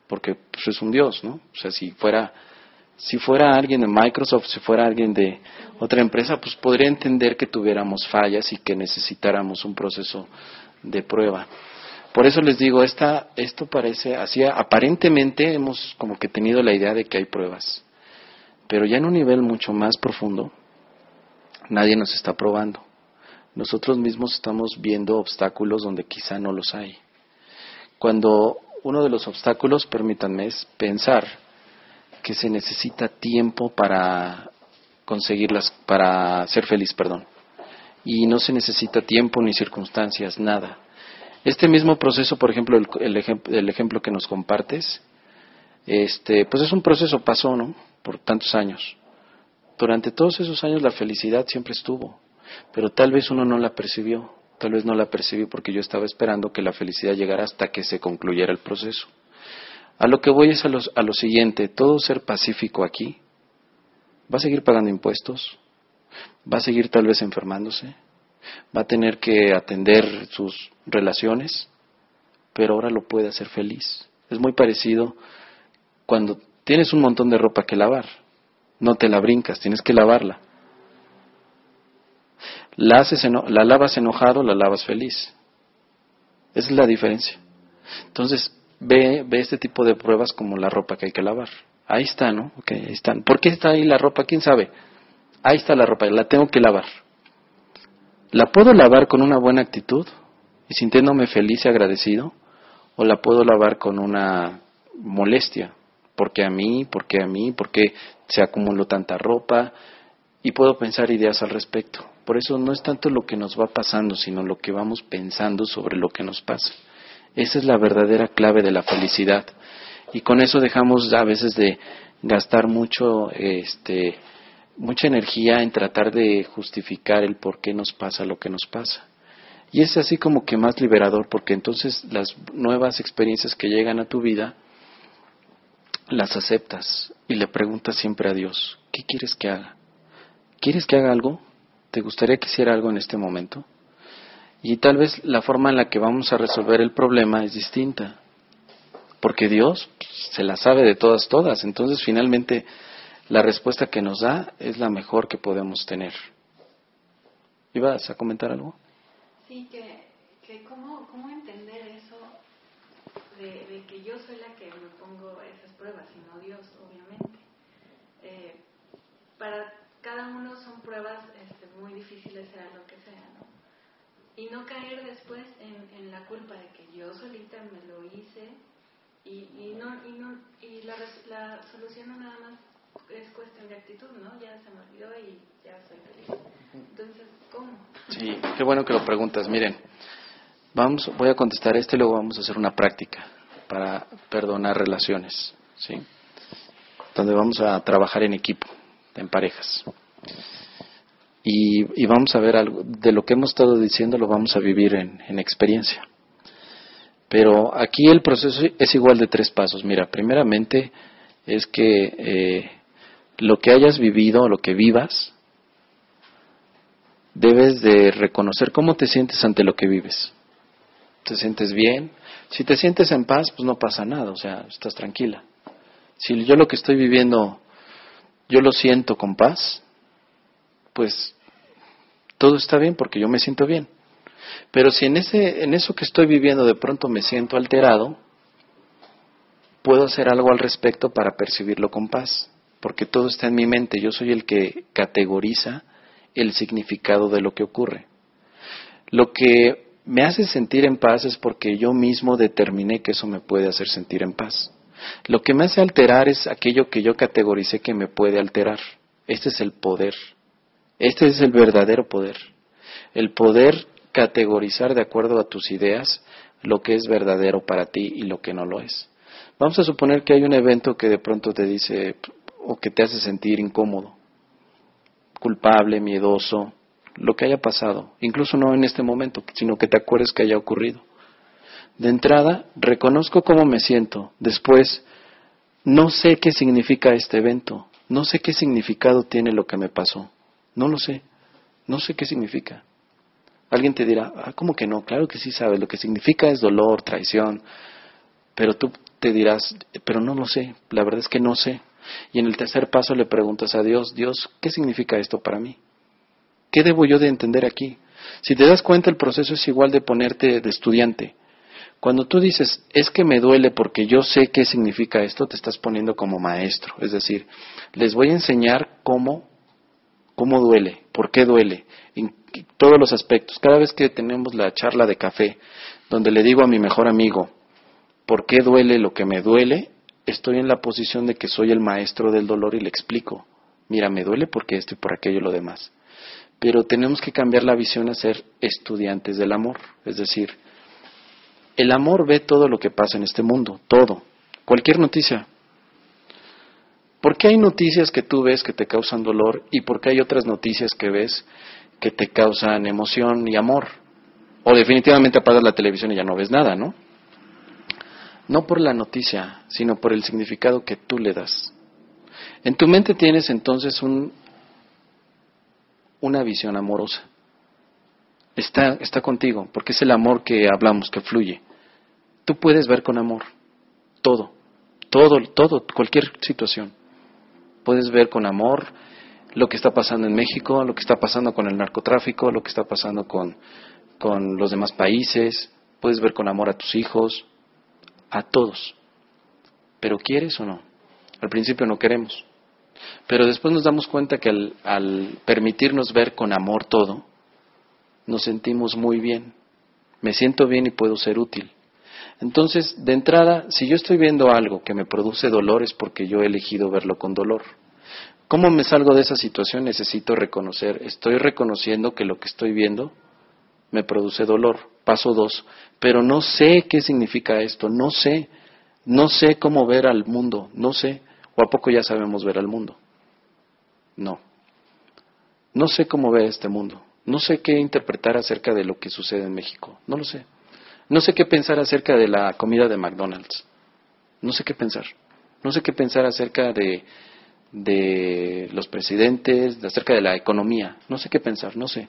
porque pues, es un Dios, ¿no? O sea, si fuera si fuera alguien de Microsoft, si fuera alguien de otra empresa, pues podría entender que tuviéramos fallas y que necesitáramos un proceso de prueba. Por eso les digo, esta, esto parece, así aparentemente hemos como que tenido la idea de que hay pruebas, pero ya en un nivel mucho más profundo, nadie nos está probando. Nosotros mismos estamos viendo obstáculos donde quizá no los hay. Cuando uno de los obstáculos, permítanme, es pensar que se necesita tiempo para conseguirlas, para ser feliz, perdón. Y no se necesita tiempo ni circunstancias, nada. Este mismo proceso, por ejemplo, el, ejemplo que nos compartes, este, pues es un proceso, pasó, ¿no? Por tantos años. Durante todos esos años la felicidad siempre estuvo, pero tal vez uno no la percibió, tal vez no la percibí porque yo estaba esperando que la felicidad llegara hasta que se concluyera el proceso. A lo que voy es a, a lo siguiente, todo ser pacífico aquí va a seguir pagando impuestos, va a seguir tal vez enfermándose, va a tener que atender sus relaciones, pero ahora lo puede hacer feliz. Es muy parecido cuando Tienes un montón de ropa que lavar. No te la brincas, tienes que lavarla. La, haces la lavas enojado, la lavas feliz. Esa es la diferencia. Entonces, ve, ve este tipo de pruebas como la ropa que hay que lavar. Ahí está, ¿no? Ok, ahí. ¿Por qué está ahí la ropa? ¿Quién sabe? Ahí está la ropa, la tengo que lavar. ¿La puedo lavar con una buena actitud y sintiéndome feliz y agradecido? ¿O la puedo lavar con una molestia? ¿Por qué a mí? ¿Por qué a mí? ¿Por qué se acumuló tanta ropa? Y puedo pensar ideas al respecto. Por eso no es tanto lo que nos va pasando, sino lo que vamos pensando sobre lo que nos pasa. Esa es la verdadera clave de la felicidad. Y con eso dejamos a veces de gastar mucho, este, mucha energía en tratar de justificar el por qué nos pasa lo que nos pasa. Y es así como que más liberador, porque entonces las nuevas experiencias que llegan a tu vida las aceptas y le preguntas siempre a Dios, ¿qué quieres que haga? ¿Quieres que haga algo? ¿Te gustaría que hiciera algo en este momento? Y tal vez la forma en la que vamos a resolver el problema es distinta, porque Dios se la sabe de todas, todas. Entonces, finalmente, la respuesta que nos da es la mejor que podemos tener. ¿Ibas a comentar algo? Sí, que, que cómo, cómo entender eso de, que yo soy la que me pongo esas pruebas y no Dios, obviamente. Eh, para cada uno son pruebas muy difíciles, sea lo que sea, ¿no? Y no caer después en, la culpa de que yo solita me lo hice y, y, no, y, no, y la, la solución no nada más es cuestión de actitud, ¿no? Ya se me olvidó y ya soy feliz. Entonces, ¿cómo? Sí, qué bueno que lo preguntas. Miren, vamos, voy a contestar este y luego vamos a hacer una práctica para perdonar relaciones, ¿sí? Donde vamos a trabajar en equipo, en parejas. Y, y vamos a ver algo, de lo que hemos estado diciendo lo vamos a vivir en, en experiencia. Pero aquí el proceso es igual de tres pasos. Mira, primeramente es que eh, lo que hayas vivido, lo que vivas, debes de reconocer cómo te sientes ante lo que vives. ¿Te sientes bien? Si te sientes en paz, pues no pasa nada, o sea, estás tranquila. Si yo lo que estoy viviendo, yo lo siento con paz, pues todo está bien porque yo me siento bien. Pero si en, ese, en eso que estoy viviendo de pronto me siento alterado, puedo hacer algo al respecto para percibirlo con paz porque todo está en mi mente, yo soy el que categoriza el significado de lo que ocurre. Lo que me hace sentir en paz es porque yo mismo determiné que eso me puede hacer sentir en paz. Lo que me hace alterar es aquello que yo categoricé que me puede alterar. Este es el poder. Este es el verdadero poder. El poder categorizar de acuerdo a tus ideas lo que es verdadero para ti y lo que no lo es. Vamos a suponer que hay un evento que de pronto te dice, o que te hace sentir incómodo, culpable, miedoso, lo que haya pasado, incluso no en este momento, sino que te acuerdes que haya ocurrido. De entrada, reconozco cómo me siento. Después, no sé qué significa este evento. No sé qué significado tiene lo que me pasó. No lo sé. No sé qué significa. Alguien te dirá, ah, ¿cómo que no? Claro que sí sabes. Lo que significa es dolor, traición. Pero tú te dirás, pero no lo sé. La verdad es que no sé. Y en el tercer paso le preguntas a Dios, Dios, ¿qué significa esto para mí? ¿Qué debo yo de entender aquí? Si te das cuenta, el proceso es igual de ponerte de estudiante. Cuando tú dices, es que me duele porque yo sé qué significa esto, te estás poniendo como maestro. Es decir, les voy a enseñar cómo, cómo duele, por qué duele, en todos los aspectos. Cada vez que tenemos la charla de café, donde le digo a mi mejor amigo, ¿por qué duele lo que me duele? estoy en la posición de que soy el maestro del dolor y le explico, mira, me duele porque esto y por aquello y lo demás. Pero tenemos que cambiar la visión a ser estudiantes del amor, es decir, el amor ve todo lo que pasa en este mundo, todo, cualquier noticia. ¿Por qué hay noticias que tú ves que te causan dolor y por qué hay otras noticias que ves que te causan emoción y amor? O definitivamente apagas la televisión y ya no ves nada, ¿no? no por la noticia, sino por el significado que tú le das. En tu mente tienes entonces un, una visión amorosa. Está, está contigo, porque es el amor que hablamos, que fluye. Tú puedes ver con amor todo, todo, todo, cualquier situación. Puedes ver con amor lo que está pasando en México, lo que está pasando con el narcotráfico, lo que está pasando con, con los demás países, puedes ver con amor a tus hijos, a todos. Pero ¿quieres o no? Al principio no queremos. Pero después nos damos cuenta que al, al permitirnos ver con amor todo, nos sentimos muy bien. Me siento bien y puedo ser útil. Entonces, de entrada, si yo estoy viendo algo que me produce dolor es porque yo he elegido verlo con dolor. ¿Cómo me salgo de esa situación? Necesito reconocer, estoy reconociendo que lo que estoy viendo me produce dolor. Paso dos, pero no sé qué significa esto, no sé, no sé cómo ver al mundo, no sé, o a poco ya sabemos ver al mundo. No, no sé cómo ver este mundo, no sé qué interpretar acerca de lo que sucede en México, no lo sé. No sé qué pensar acerca de la comida de McDonald's, no sé qué pensar, no sé qué pensar acerca de, de los presidentes, acerca de la economía, no sé qué pensar, no sé.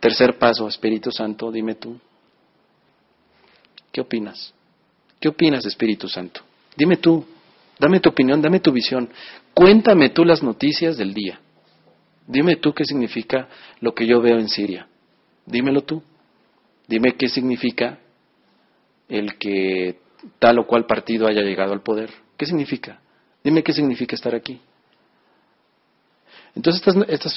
Tercer paso, Espíritu Santo, dime tú. ¿Qué opinas? ¿Qué opinas, Espíritu Santo? Dime tú, dame tu opinión, dame tu visión. Cuéntame tú las noticias del día. Dime tú qué significa lo que yo veo en Siria. Dímelo tú. Dime qué significa el que tal o cual partido haya llegado al poder. ¿Qué significa? Dime qué significa estar aquí. Entonces,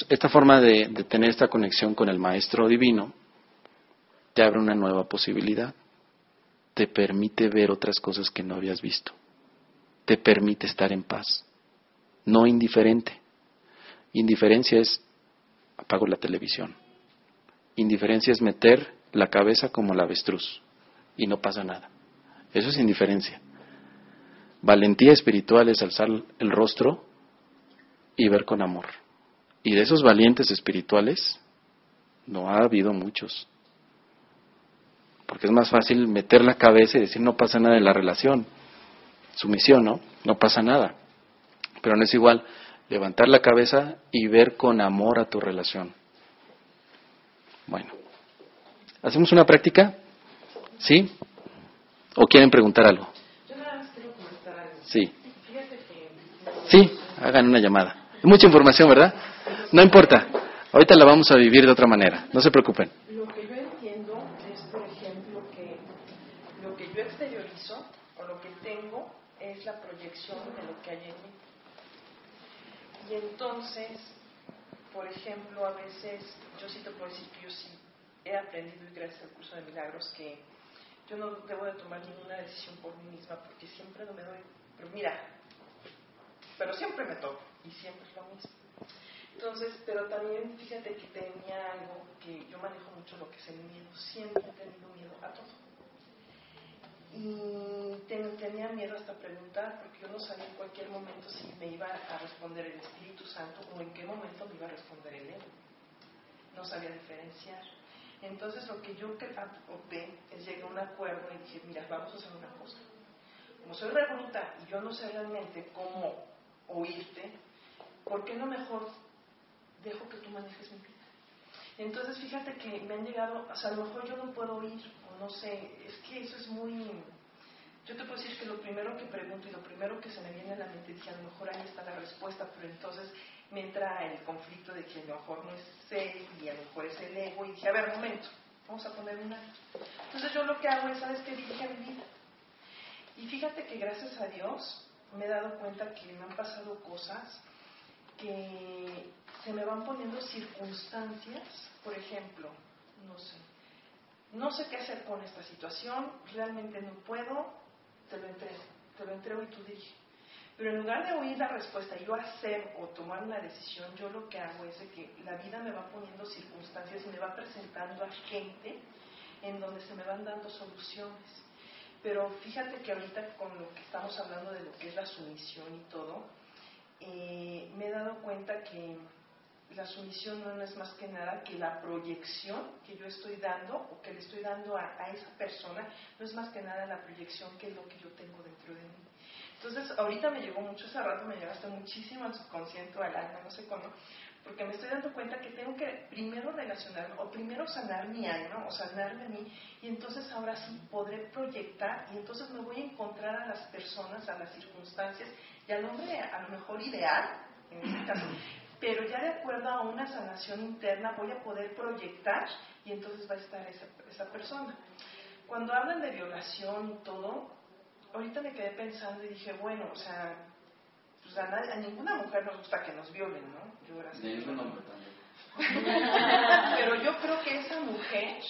esta, forma de, de, tener esta conexión con el Maestro Divino te abre una nueva posibilidad. Te permite ver otras cosas que no habías visto. Te permite estar en paz. No indiferente. Indiferencia es apago la televisión. Indiferencia es meter la cabeza como la avestruz y no pasa nada. Eso es indiferencia. Valentía espiritual es alzar el rostro y ver con amor. Y de esos valientes espirituales no ha habido muchos. Porque es más fácil meter la cabeza y decir no pasa nada en la relación. Sumisión, ¿no? No pasa nada. Pero no es igual levantar la cabeza y ver con amor a tu relación. Bueno. ¿Hacemos una práctica? ¿Sí? ¿O quieren preguntar algo? Yo nada más quiero comentar algo. Sí. Sí, hagan una llamada. Mucha información, ¿verdad? No importa. Ahorita la vamos a vivir de otra manera. No se preocupen. Lo que yo entiendo es, por ejemplo, que lo que yo exteriorizo o lo que tengo es la proyección de lo que hay en mí. Y entonces, por ejemplo, a veces yo sí te puedo decir que yo sí he aprendido y gracias al curso de milagros que yo no debo de tomar ninguna decisión por mí misma porque siempre no me doy, pero mira, pero siempre me toco y siempre es lo mismo. Entonces, pero también fíjate que tenía algo que yo manejo mucho lo que es el miedo. Siempre he tenido miedo a todo. Y tenía miedo hasta preguntar, porque yo no sabía en cualquier momento si me iba a responder el Espíritu Santo o en qué momento me iba a responder el ego. No sabía diferenciar. Entonces lo que yo opté es llegar a un acuerdo y dije, mira, vamos a hacer una cosa. Como soy revoluta y yo no sé realmente cómo oírte, ¿por qué no mejor dejo que tú manejes mi vida? Entonces, fíjate que me han llegado, o sea, a lo mejor yo no puedo oír, o no sé, es que eso es muy... Yo te puedo decir que lo primero que pregunto y lo primero que se me viene a la mente, dije, a lo mejor ahí está la respuesta, pero entonces me entra el conflicto de que a lo mejor no es él y a lo mejor es el ego, y dije, a ver, momento, vamos a poner un alto. Entonces yo lo que hago es, ¿sabes qué? Dirige mi vida. Y fíjate que gracias a Dios me he dado cuenta que me han pasado cosas que se me van poniendo circunstancias, por ejemplo, no sé, no sé qué hacer con esta situación, realmente no puedo, te lo entrego, te lo entrego y tú diriges. Pero en lugar de oír la respuesta y yo hacer o tomar una decisión, yo lo que hago es que la vida me va poniendo circunstancias y me va presentando a gente en donde se me van dando soluciones. Pero fíjate que ahorita con lo que estamos hablando de lo que es la sumisión y todo, eh, me he dado cuenta que la sumisión no es más que nada que la proyección que yo estoy dando o que le estoy dando a, a esa persona, no es más que nada la proyección que es lo que yo tengo dentro de mí. Entonces, ahorita me llegó mucho, ese rato me llegaste muchísimo al subconsciente, al alma, no sé cómo, porque me estoy dando cuenta que tengo que primero relacionarme o primero sanar mi alma o sanarme a mí y entonces ahora sí podré proyectar y entonces me voy a encontrar a las personas, a las circunstancias y al hombre a lo mejor ideal, en este caso, pero ya de acuerdo a una sanación interna voy a poder proyectar y entonces va a estar esa, esa persona. Cuando hablan de violación y todo, ahorita me quedé pensando y dije, bueno, o sea, pues a, ninguna mujer nos gusta que nos violen, ¿no? Yo era así. Pero yo creo que esa mujer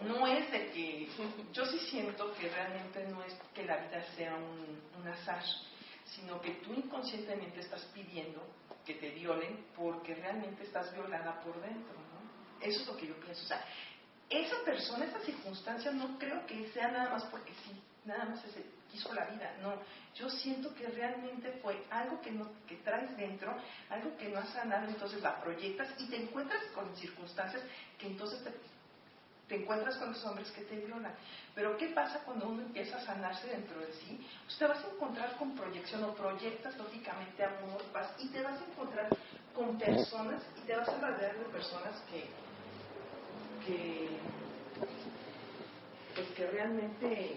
no es de que, yo sí siento que realmente no es que la vida sea un, un azar, sino que tú inconscientemente estás pidiendo que te violen porque realmente estás violada por dentro, ¿no? Eso es lo que yo pienso. O sea, esa persona, esa circunstancia, no creo que sea nada más porque sí, nada más se quiso la vida. No, yo siento que realmente fue algo que, no, que traes dentro, algo que no has sanado, entonces la proyectas y te encuentras con circunstancias que entonces te, te encuentras con los hombres que te violan. Pero ¿qué pasa cuando uno empieza a sanarse dentro de sí? Pues te vas a encontrar con proyección o proyectas lógicamente amor, paz y te vas a encontrar con personas y te vas a rodear de personas que, que, pues que realmente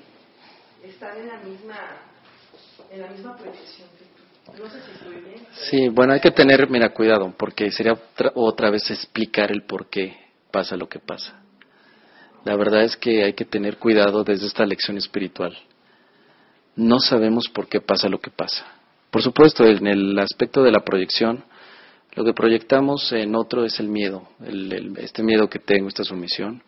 están en la misma, en la misma proyección que tú. No sé si estoy bien. Sí, bueno, hay que tener, mira, cuidado, porque sería otra, vez explicar el por qué pasa lo que pasa. La verdad es que hay que tener cuidado desde esta lección espiritual. No sabemos por qué pasa lo que pasa. Por supuesto, en el aspecto de la proyección, lo que proyectamos en otro es el miedo, este miedo que tengo, esta sumisión.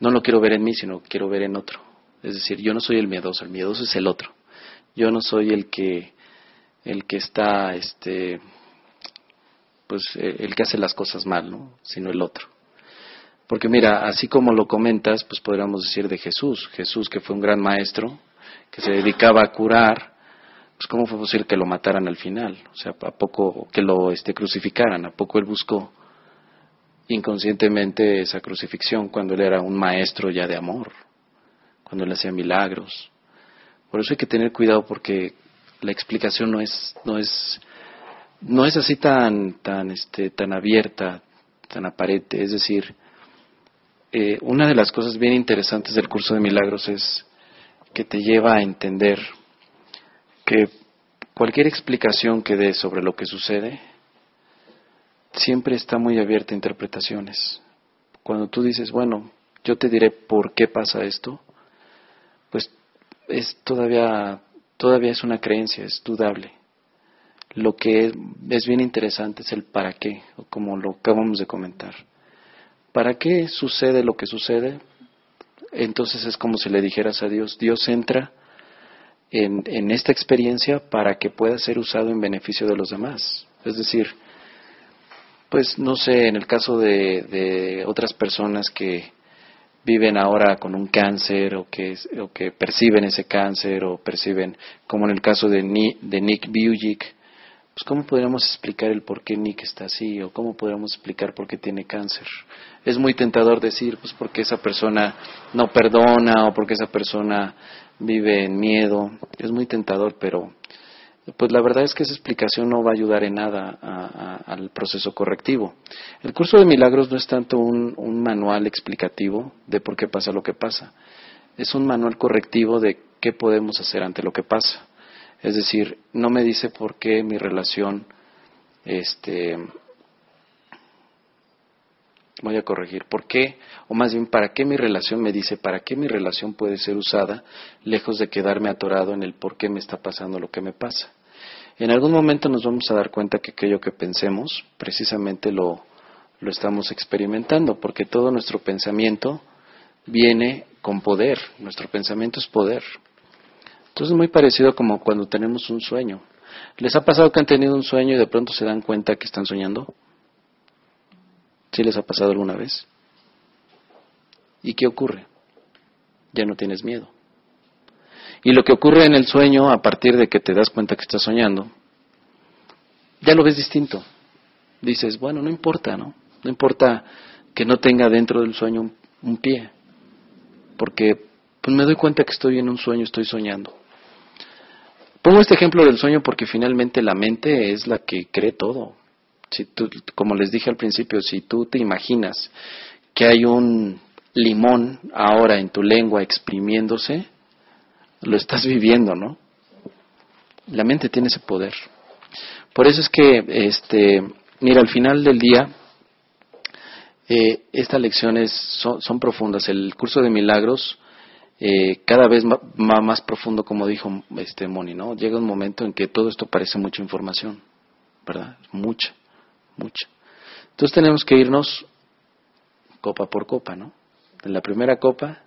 No lo quiero ver en mí, sino quiero ver en otro. Es decir, yo no soy el miedoso, el miedoso es el otro. Yo no soy el que el que está este pues eh, el que hace las cosas mal, ¿no? sino el otro. Porque mira, así como lo comentas, pues podríamos decir de Jesús, Jesús que fue un gran maestro, que se dedicaba a curar, pues cómo fue posible que lo mataran al final, o sea, a poco que lo este crucificaran, a poco él buscó inconscientemente esa crucifixión cuando él era un maestro ya de amor, cuando él hacía milagros. Por eso hay que tener cuidado porque la explicación no es, no es, no es así tan, tan, este, tan abierta, tan aparente. Es decir, eh, una de las cosas bien interesantes del curso de milagros es que te lleva a entender que cualquier explicación que dé sobre lo que sucede siempre está muy abierta a interpretaciones. Cuando tú dices, bueno, yo te diré por qué pasa esto, pues es todavía, todavía es una creencia, es dudable. Lo que es, bien interesante es el para qué, como lo acabamos de comentar. ¿Para qué sucede lo que sucede? Entonces es como si le dijeras a Dios, Dios entra en, en esta experiencia para que pueda ser usado en beneficio de los demás. Es decir, pues no sé, en el caso de, de otras personas que, viven ahora con un cáncer o que, o que perciben ese cáncer o perciben, como en el caso de, de Nick Bujic, pues cómo podríamos explicar el por qué Nick está así o cómo podríamos explicar por qué tiene cáncer. Es muy tentador decir, pues porque esa persona no perdona o porque esa persona vive en miedo. Es muy tentador, pero pues la verdad es que esa explicación no va a ayudar en nada al proceso correctivo. El curso de milagros no es tanto un, un, manual explicativo de por qué pasa lo que pasa, es un manual correctivo de qué podemos hacer ante lo que pasa. Es decir, no me dice por qué mi relación, este, voy a corregir, por qué, o más bien, para qué mi relación me dice, para qué mi relación puede ser usada, lejos de quedarme atorado en el por qué me está pasando lo que me pasa. En algún momento nos vamos a dar cuenta que aquello que pensemos, precisamente lo, lo estamos experimentando, porque todo nuestro pensamiento viene con poder, nuestro pensamiento es poder. Entonces es muy parecido como cuando tenemos un sueño. ¿Les ha pasado que han tenido un sueño y de pronto se dan cuenta que están soñando? ¿Sí les ha pasado alguna vez? ¿Y qué ocurre? Ya no tienes miedo. Y lo que ocurre en el sueño, a partir de que te das cuenta que estás soñando, ya lo ves distinto. Dices, bueno, no importa, ¿no? No importa que no tenga dentro del sueño un, pie, porque pues me doy cuenta que estoy en un sueño, estoy soñando. Pongo este ejemplo del sueño porque finalmente la mente es la que cree todo. Si tú, como les dije al principio, si tú te imaginas que hay un limón ahora en tu lengua exprimiéndose, lo estás viviendo, ¿no? La mente tiene ese poder. Por eso es que, este, mira, al final del día, eh, estas lecciones son, son, profundas. El curso de milagros, eh, cada vez más, más profundo, como dijo este Moni, ¿no? Llega un momento en que todo esto parece mucha información, ¿verdad? Mucha, mucha. Entonces tenemos que irnos copa por copa, ¿no? En la primera copa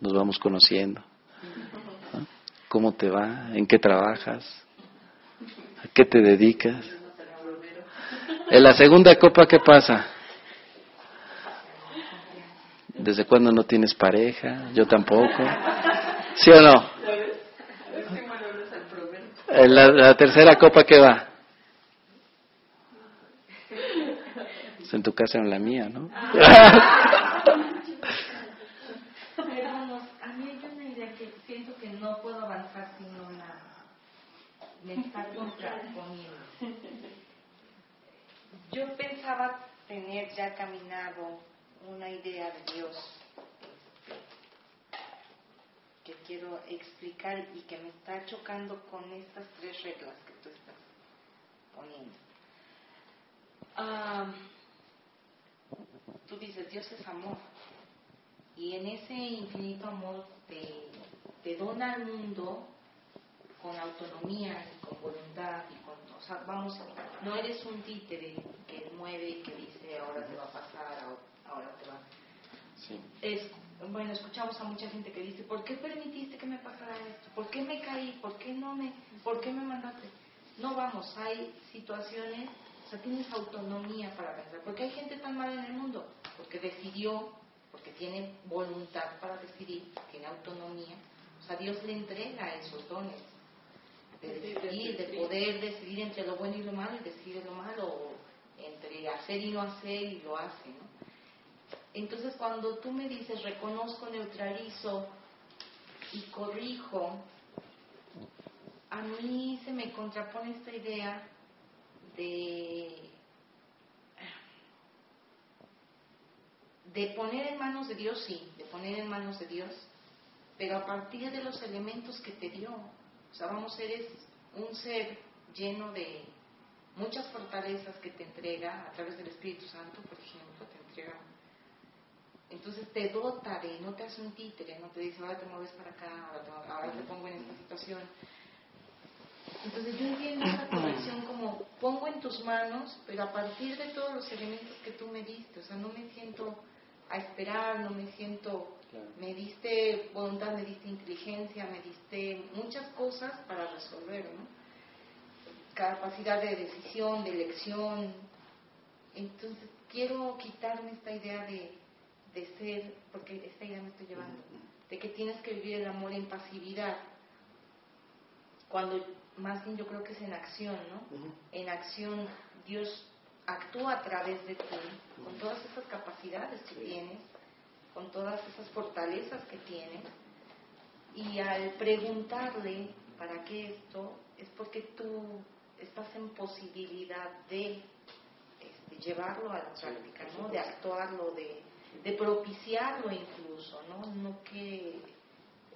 nos vamos conociendo. ¿Cómo te va? ¿En qué trabajas? ¿A qué te dedicas? En la segunda copa, ¿qué pasa? ¿Desde cuándo no tienes pareja? Yo tampoco. ¿Sí o no? En la, tercera copa, ¿qué va? en tu casa en la mía, no puedo avanzar si no la, me Yo pensaba tener ya caminado una idea de Dios que quiero explicar y que me está chocando con estas tres reglas que tú estás poniendo. Ah, tú dices, Dios es amor. Y en ese infinito amor te te dona al mundo con autonomía con voluntad y con, o sea, vamos, no eres un títere que mueve y que dice ahora te va a pasar, ahora te va. Sí. Es, bueno, escuchamos a mucha gente que dice, ¿por qué permitiste que me pasara esto? ¿Por qué me caí? ¿Por qué no me, por qué me mandaste? No vamos, hay situaciones, o sea, tienes autonomía para pensar. porque hay gente tan mala en el mundo? Porque decidió, porque tiene voluntad para decidir, tiene autonomía o sea, Dios le entrega esos dones de decidir, de poder decidir entre lo bueno y lo malo y decidir lo malo, entre hacer y no hacer y lo hace, ¿no? Entonces, cuando tú me dices reconozco, neutralizo y corrijo, a mí se me contrapone esta idea de de poner en manos de Dios, sí, de poner en manos de Dios, pero a partir de los elementos que te dio. O sea, vamos, eres un ser lleno de muchas fortalezas que te entrega a través del Espíritu Santo, por ejemplo, te entrega. Entonces te dota de, no te hace un títere, no te dice, ahora te mueves para acá, ahora te, pongo en esta situación. Entonces yo entiendo esa conexión como pongo en tus manos, pero a partir de todos los elementos que tú me diste, o sea, no me siento a esperar, no me siento me diste voluntad, me diste inteligencia, me diste muchas cosas para resolver, ¿no? Capacidad de decisión, de elección. Entonces, quiero quitarme esta idea de, de ser, porque esta idea me estoy llevando, de que tienes que vivir el amor en pasividad, cuando más bien yo creo que es en acción, ¿no? En acción Dios actúa a través de ti, con todas esas capacidades que tienes, con todas esas fortalezas que tiene. Y al preguntarle para qué esto, es porque tú estás en posibilidad de este, llevarlo a la práctica, ¿no? de actuarlo, de, de propiciarlo incluso, ¿no? no que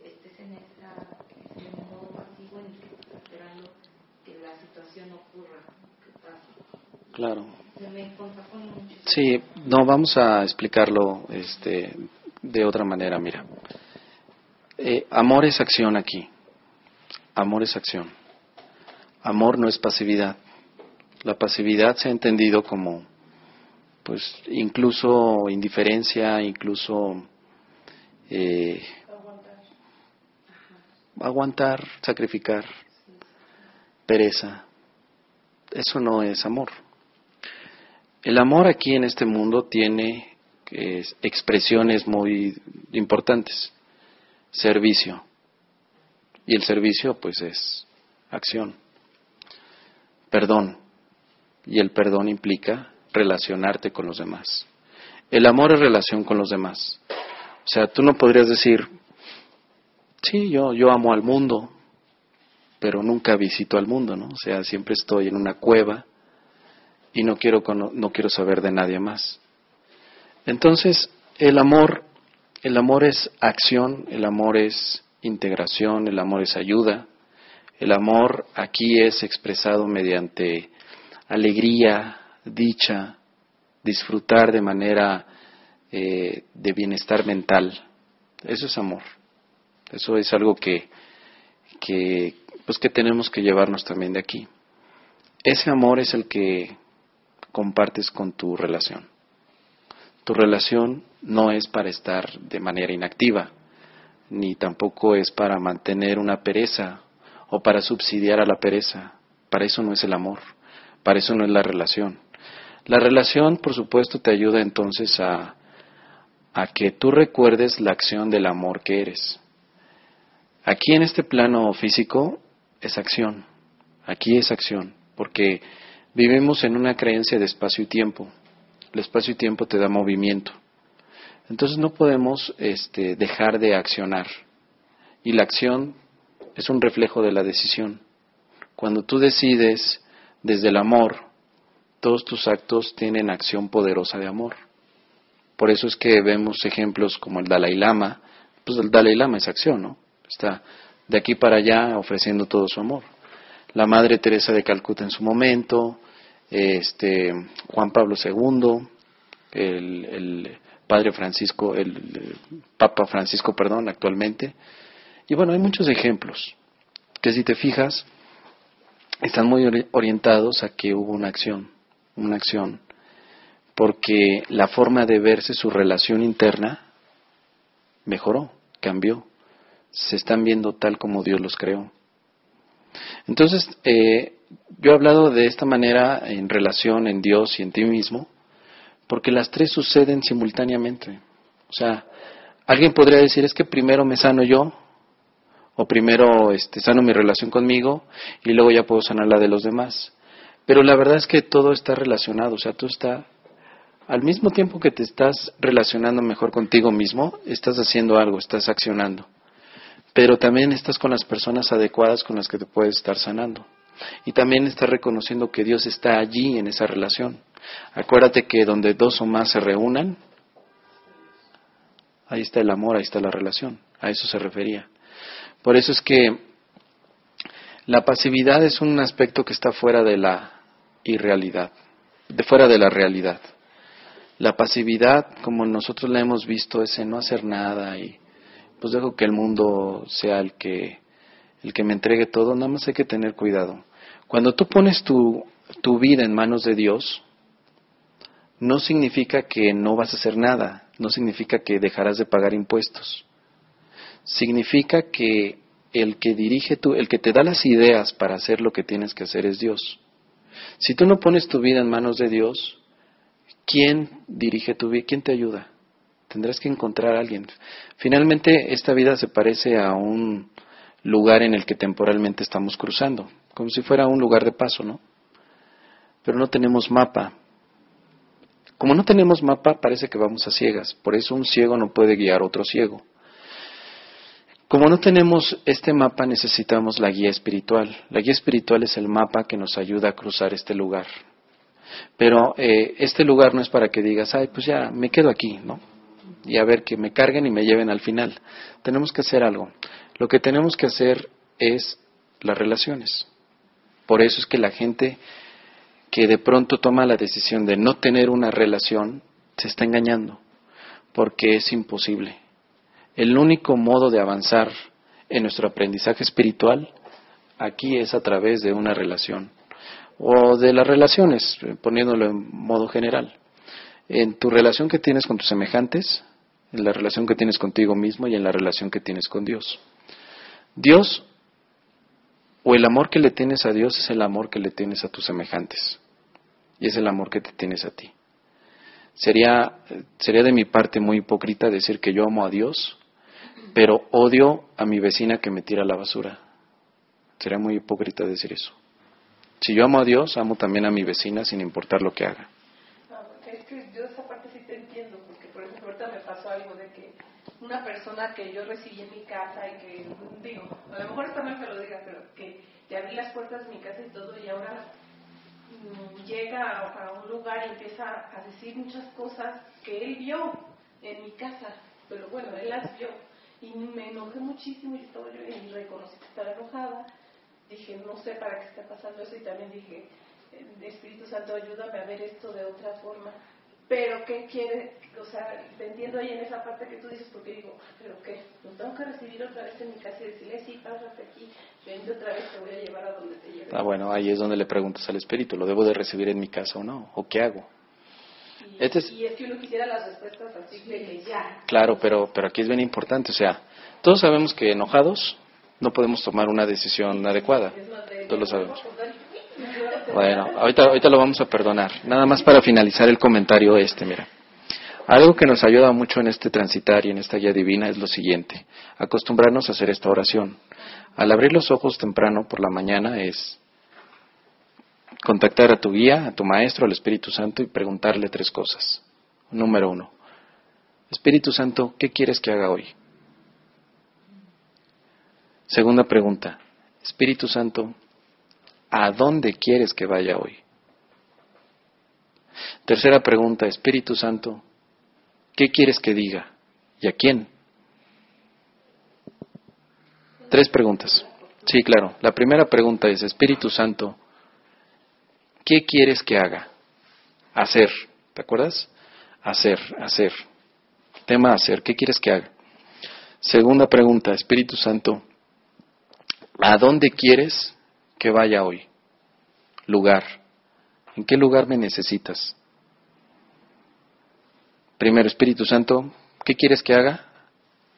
estés en ese modo pasivo en el que estás esperando que la situación ocurra, que pase. Claro. Sí, no, vamos a explicarlo este, de otra manera, mira. Eh, amor es acción aquí. Amor es acción. Amor no es pasividad. La pasividad se ha entendido como, pues, incluso indiferencia, incluso eh, aguantar, sacrificar, pereza. Eso no es amor. El amor aquí en este mundo tiene expresiones muy importantes. Servicio. Y el servicio pues es acción. Perdón. Y el perdón implica relacionarte con los demás. El amor es relación con los demás. O sea, tú no podrías decir, sí, yo, yo amo al mundo, pero nunca visito al mundo, ¿no? O sea, siempre estoy en una cueva y no quiero, no quiero saber de nadie más. Entonces, el amor, el amor es acción, el amor es integración, el amor es ayuda. El amor aquí es expresado mediante alegría, dicha, disfrutar de manera eh, de bienestar mental. Eso es amor. Eso es algo que, que, pues que tenemos que llevarnos también de aquí. Ese amor es el que compartes con tu relación. Tu relación no es para estar de manera inactiva, ni tampoco es para mantener una pereza o para subsidiar a la pereza. Para eso no es el amor, para eso no es la relación. La relación, por supuesto, te ayuda entonces a, a que tú recuerdes la acción del amor que eres. Aquí en este plano físico es acción, aquí es acción, porque vivimos en una creencia de espacio y tiempo. El espacio y tiempo te da movimiento. Entonces no podemos este, dejar de accionar. Y la acción es un reflejo de la decisión. Cuando tú decides desde el amor, todos tus actos tienen acción poderosa de amor. Por eso es que vemos ejemplos como el Dalai Lama. Pues el Dalai Lama es acción, ¿no? Está de aquí para allá ofreciendo todo su amor. La Madre Teresa de Calcuta en su momento, este, Juan Pablo II, el, Padre Francisco, el, Papa Francisco, perdón, actualmente. Y bueno, hay muchos ejemplos que si te fijas, están muy orientados a que hubo una acción, una acción, porque la forma de verse su relación interna mejoró, cambió, se están viendo tal como Dios los creó. Entonces, eh, yo he hablado de esta manera en relación en Dios y en ti mismo, porque las tres suceden simultáneamente. O sea, alguien podría decir, es que primero me sano yo, o primero este, sano mi relación conmigo, y luego ya puedo sanar la de los demás. Pero la verdad es que todo está relacionado, o sea, tú está, al mismo tiempo que te estás relacionando mejor contigo mismo, estás haciendo algo, estás accionando. Pero también estás con las personas adecuadas con las que te puedes estar sanando. Y también estás reconociendo que Dios está allí en esa relación. Acuérdate que donde dos o más se reúnan, ahí está el amor, ahí está la relación. A eso se refería. Por eso es que la pasividad es un aspecto que está fuera de la irrealidad, de fuera de la realidad. La pasividad, como nosotros la hemos visto, es en no hacer nada y pues dejo que el mundo sea el que el que me entregue todo, nada más hay que tener cuidado. Cuando tú pones tu, tu vida en manos de Dios, no significa que no vas a hacer nada, no significa que dejarás de pagar impuestos. Significa que el que dirige tu, el que te da las ideas para hacer lo que tienes que hacer es Dios. Si tú no pones tu vida en manos de Dios, ¿quién dirige tu vida? ¿Quién te ayuda? Tendrás que encontrar a alguien. Finalmente, esta vida se parece a un lugar en el que temporalmente estamos cruzando, como si fuera un lugar de paso, ¿no? Pero no tenemos mapa, como no tenemos mapa, parece que vamos a ciegas. Por eso un ciego no puede guiar a otro ciego. Como no tenemos este mapa, necesitamos la guía espiritual. La guía espiritual es el mapa que nos ayuda a cruzar este lugar. Pero eh, este lugar no es para que digas, ay, pues ya me quedo aquí, ¿no? Y a ver que me carguen y me lleven al final. Tenemos que hacer algo. Lo que tenemos que hacer es las relaciones. Por eso es que la gente que de pronto toma la decisión de no tener una relación, se está engañando, porque es imposible. El único modo de avanzar en nuestro aprendizaje espiritual aquí es a través de una relación, o de las relaciones, poniéndolo en modo general. En tu relación que tienes con tus semejantes, en la relación que tienes contigo mismo y en la relación que tienes con Dios. Dios o el amor que le tienes a Dios es el amor que le tienes a tus semejantes y es el amor que te tienes a ti. Sería, sería de mi parte muy hipócrita decir que yo amo a Dios, pero odio a mi vecina que me tira la basura. Sería muy hipócrita decir eso. Si yo amo a Dios, amo también a mi vecina sin importar lo que haga. es que yo esa parte sí te entiendo, porque por ejemplo ahorita me pasó algo de que una persona que yo recibí en mi casa y que, digo, a lo mejor está mal que lo diga, pero que ya abrí las puertas de mi casa y todo y ahora mm, llega a, un lugar y empieza a decir muchas cosas que él vio en mi casa, pero bueno, él las vio. Y me enojé muchísimo y, y reconocí que estaba enojada. Dije, no sé para qué está pasando eso y también dije, Espíritu Santo, ayúdame a ver esto de otra forma. Pero, ¿qué quiere? O sea, te entiendo ahí en esa parte que tú dices, porque digo, ¿pero qué? ¿Lo tengo que recibir otra vez en mi casa y decirle, sí, pásate aquí, vente otra vez, te voy a llevar a donde te lleve? Ah, bueno, ahí es donde le preguntas al Espíritu, ¿lo debo de recibir en mi casa o no? ¿O qué hago? Y, este es, y es que uno quisiera las respuestas así de ya. Claro, pero, pero aquí es bien importante, o sea, todos sabemos que enojados no podemos tomar una decisión adecuada. Todos lo sabemos. Bueno, ahorita, ahorita lo vamos a perdonar. Nada más para finalizar el comentario este, mira. Algo que nos ayuda mucho en este transitar y en esta guía divina es lo siguiente, acostumbrarnos a hacer esta oración. Al abrir los ojos temprano por la mañana es contactar a tu guía, a tu maestro, al Espíritu Santo y preguntarle tres cosas. Número uno, Espíritu Santo, ¿qué quieres que haga hoy? Segunda pregunta, Espíritu Santo, ¿A dónde quieres que vaya hoy? Tercera pregunta, Espíritu Santo, ¿qué quieres que diga? ¿Y a quién? Tres preguntas. Sí, claro. La primera pregunta es, Espíritu Santo, ¿qué quieres que haga? Hacer. ¿Te acuerdas? Hacer, hacer. Tema hacer. ¿Qué quieres que haga? Segunda pregunta, Espíritu Santo, ¿a dónde quieres que vaya hoy? Lugar. ¿En qué lugar me necesitas? Primero, Espíritu Santo, ¿qué quieres que haga?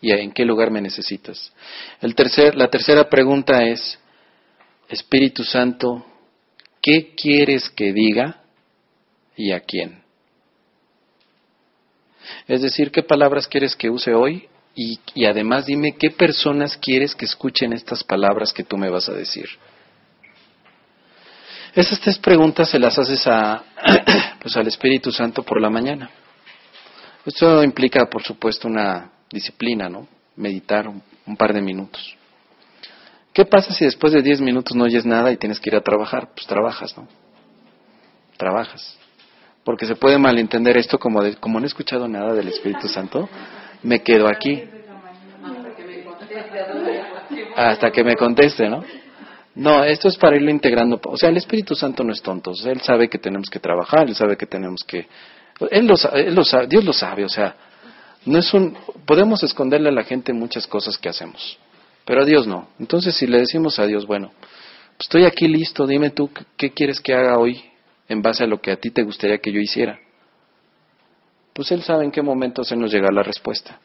¿Y en qué lugar me necesitas? El tercer, la tercera pregunta es, Espíritu Santo, ¿qué quieres que diga y a quién? Es decir, ¿qué palabras quieres que use hoy? Y, y además dime qué personas quieres que escuchen estas palabras que tú me vas a decir. Esas tres preguntas se las haces a, pues, al Espíritu Santo por la mañana. Esto implica, por supuesto, una disciplina, ¿no? Meditar un, par de minutos. ¿Qué pasa si después de diez minutos no oyes nada y tienes que ir a trabajar? Pues trabajas, ¿no? Trabajas. Porque se puede malentender esto como, de, como no he escuchado nada del Espíritu Santo, me quedo aquí. Hasta que me conteste, ¿no? No, esto es para irlo integrando. O sea, el Espíritu Santo no es tonto. él sabe que tenemos que trabajar, él sabe que tenemos que... Él lo, él sabe, Dios lo sabe, o sea, no es un... Podemos esconderle a la gente muchas cosas que hacemos, pero a Dios no. Entonces, si le decimos a Dios, bueno, estoy aquí listo, dime tú qué quieres que haga hoy en base a lo que a ti te gustaría que yo hiciera. Pues Él sabe en qué momento se nos llega la respuesta.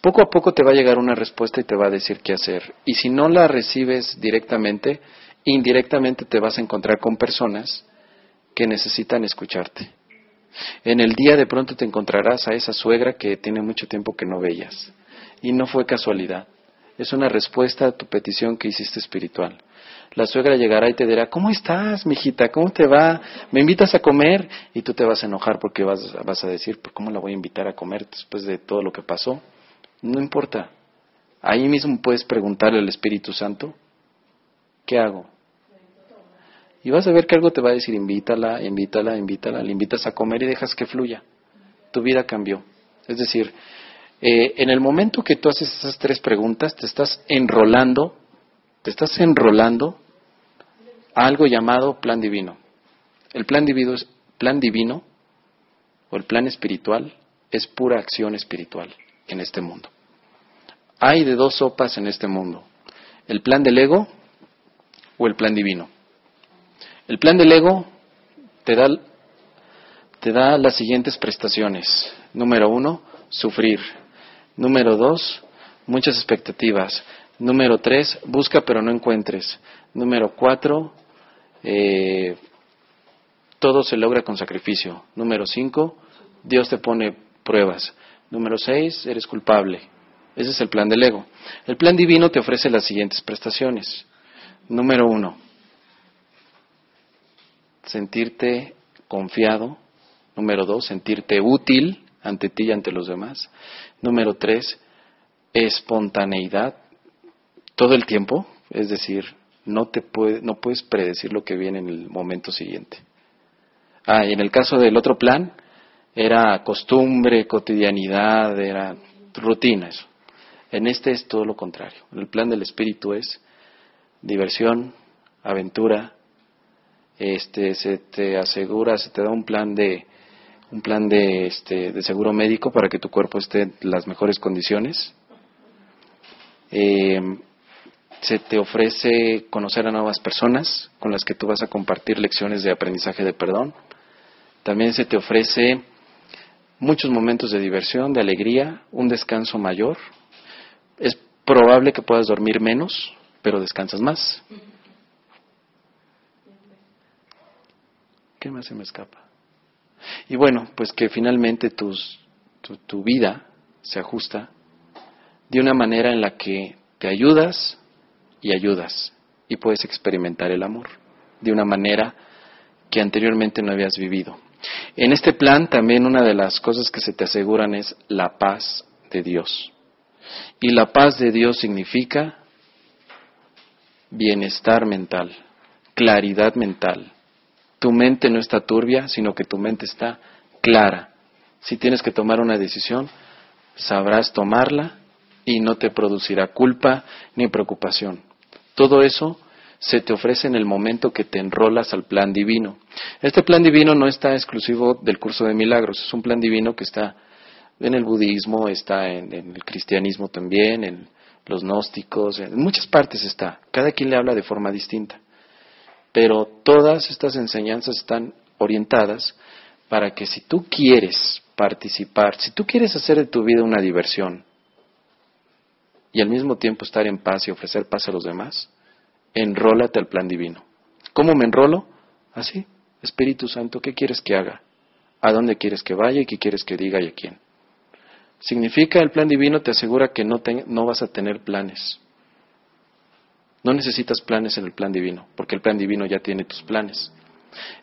Poco a poco te va a llegar una respuesta y te va a decir qué hacer. Y si no la recibes directamente, indirectamente te vas a encontrar con personas que necesitan escucharte. En el día de pronto te encontrarás a esa suegra que tiene mucho tiempo que no veías. Y no fue casualidad. Es una respuesta a tu petición que hiciste espiritual. La suegra llegará y te dirá, ¿cómo estás, mijita? ¿Cómo te va? ¿Me invitas a comer? Y tú te vas a enojar porque vas, vas a decir, ¿cómo la voy a invitar a comer después de todo lo que pasó? No importa. Ahí mismo puedes preguntarle al Espíritu Santo, ¿qué hago? Y vas a ver que algo te va a decir, invítala, invítala, invítala, le invitas a comer y dejas que fluya. Tu vida cambió. Es decir, eh, en el momento que tú haces esas tres preguntas, te estás enrolando, te estás enrolando a algo llamado plan divino. El plan divino, es, plan divino o el plan espiritual es pura acción espiritual en este mundo. Hay de dos sopas en este mundo, el plan del ego o el plan divino. El plan del ego te da, te da las siguientes prestaciones. Número uno, sufrir. Número dos, muchas expectativas. Número tres, busca pero no encuentres. Número cuatro, eh, todo se logra con sacrificio. Número cinco, Dios te pone pruebas. Número seis, eres culpable. Ese es el plan del ego. El plan divino te ofrece las siguientes prestaciones. Número uno, sentirte confiado. Número dos, sentirte útil ante ti y ante los demás. Número tres, espontaneidad todo el tiempo, es decir, no, te puede, no puedes predecir lo que viene en el momento siguiente. Ah, y en el caso del otro plan, era costumbre, cotidianidad, era rutina eso. En este es todo lo contrario. El plan del espíritu es diversión, aventura, este, se te asegura, se te da un plan de un plan de, este, de seguro médico para que tu cuerpo esté en las mejores condiciones. Eh, se te ofrece conocer a nuevas personas con las que tú vas a compartir lecciones de aprendizaje de perdón. También se te ofrece muchos momentos de diversión, de alegría, un descanso mayor. Es probable que puedas dormir menos, pero descansas más. ¿Qué más se me escapa? Y bueno, pues que finalmente tus, tu, tu vida se ajusta de una manera en la que te ayudas y ayudas y puedes experimentar el amor de una manera que anteriormente no habías vivido. En este plan también una de las cosas que se te aseguran es la paz de Dios. Y la paz de Dios significa bienestar mental, claridad mental, tu mente no está turbia, sino que tu mente está clara. Si tienes que tomar una decisión, sabrás tomarla y no te producirá culpa ni preocupación. Todo eso se te ofrece en el momento que te enrolas al plan divino. Este plan divino no está exclusivo del curso de milagros, es un plan divino que está en el budismo, está en, el cristianismo también, en los gnósticos, en muchas partes está. Cada quien le habla de forma distinta. Pero todas estas enseñanzas están orientadas para que si tú quieres participar, si tú quieres hacer de tu vida una diversión y al mismo tiempo estar en paz y ofrecer paz a los demás, enrólate al plan divino. ¿Cómo me enrolo? Así, Espíritu Santo, ¿qué quieres que haga? ¿A dónde quieres que vaya y qué quieres que diga y a quién? Significa el plan divino te asegura que no, no vas a tener planes. No necesitas planes en el plan divino, porque el plan divino ya tiene tus planes.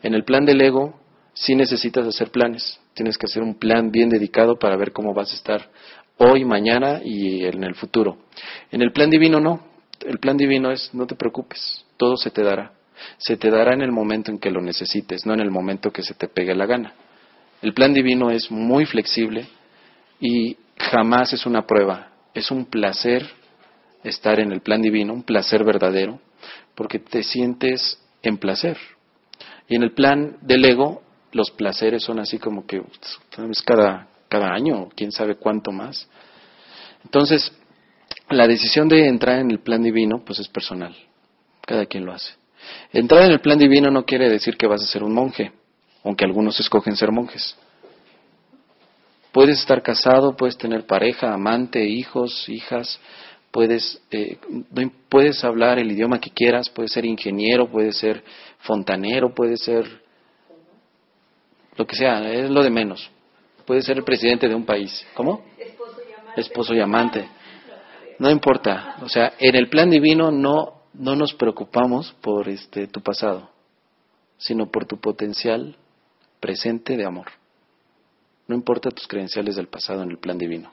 En el plan del ego sí necesitas hacer planes. Tienes que hacer un plan bien dedicado para ver cómo vas a estar hoy, mañana y en el futuro. En el plan divino no. El plan divino es no te preocupes, todo se te dará. Se te dará en el momento en que lo necesites, no en el momento que se te pegue la gana. El plan divino es muy flexible y jamás es una prueba, es un placer estar en el plan divino, un placer verdadero, porque te sientes en placer. Y en el plan del ego, los placeres son así como que cada, cada año, quién sabe cuánto más. Entonces, la decisión de entrar en el plan divino, pues es personal. Cada quien lo hace. Entrar en el plan divino no quiere decir que vas a ser un monje, aunque algunos escogen ser monjes. Puedes estar casado, puedes tener pareja, amante, hijos, hijas, puedes, eh, puedes hablar el idioma que quieras, puedes ser ingeniero, puedes ser fontanero, puedes ser lo que sea, es lo de menos. Puedes ser el presidente de un país. ¿Cómo? Esposo y amante. No importa. O sea, en el plan divino no, no nos preocupamos por este, tu pasado, sino por tu potencial presente de amor. No importa tus credenciales del pasado en el plan divino.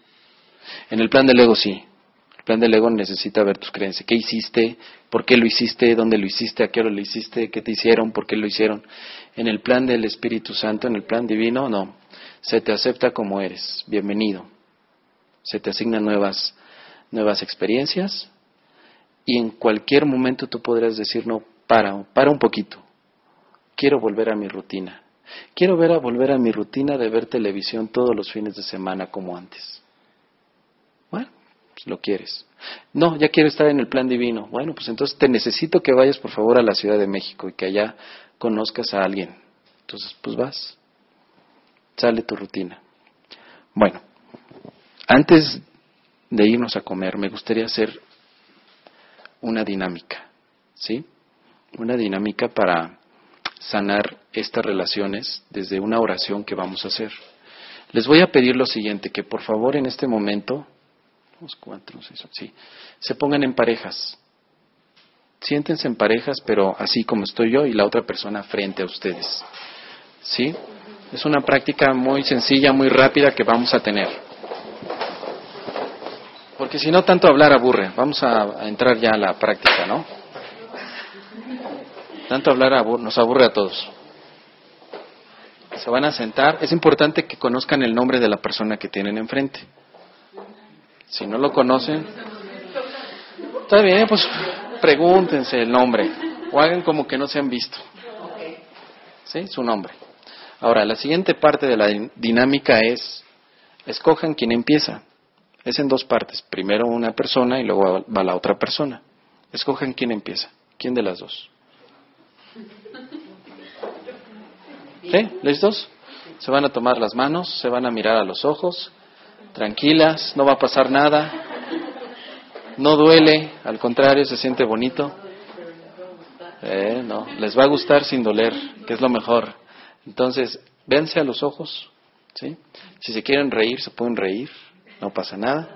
En el plan del ego sí, plan del ego necesita ver tus creencias. ¿Qué hiciste? ¿Por qué lo hiciste? ¿Dónde lo hiciste? ¿A qué hora lo hiciste? ¿Qué te hicieron? ¿Por qué lo hicieron? En el plan del Espíritu Santo, en el plan divino, no. Se te acepta como eres. Bienvenido. Se te asignan nuevas, nuevas experiencias y en cualquier momento tú podrás decir, no, para, para un poquito. Quiero volver a mi rutina. Quiero ver a volver a mi rutina de ver televisión todos los fines de semana como antes. Bueno, pues, lo quieres. No, ya quiero estar en el plan divino. Bueno, pues entonces te necesito que vayas por favor a la Ciudad de México y que allá conozcas a alguien. Entonces, pues vas. Sale tu rutina. Bueno, antes de irnos a comer, me gustaría hacer una dinámica, ¿sí? Una dinámica para sanar estas relaciones desde una oración que vamos a hacer. Les voy a pedir lo siguiente, que por favor en este momento. Se pongan en parejas. Siéntense en parejas, pero así como estoy yo y la otra persona frente a ustedes. ¿Sí? Es una práctica muy sencilla, muy rápida que vamos a tener. Porque si no, tanto hablar aburre. Vamos a, entrar ya a la práctica, ¿no? Tanto hablar nos aburre a todos. Se van a sentar. Es importante que conozcan el nombre de la persona que tienen enfrente. Si no lo conocen, está bien, pues pregúntense el nombre o hagan como que no se han visto. ¿Sí? Su nombre. Ahora, la siguiente parte de la dinámica es, escojan quién empieza. Es en dos partes. Primero una persona y luego va la otra persona. Escojan quién empieza. ¿Quién de las dos? ¿Sí? ¿Listos? Se van a tomar las manos, se van a mirar a los ojos, tranquilas, no va a pasar nada, no duele, al contrario, se siente bonito. Eh, no, les va a gustar sin doler, que es lo mejor. Entonces, véanse a los ojos. Si se quieren reír, se pueden reír, no pasa nada.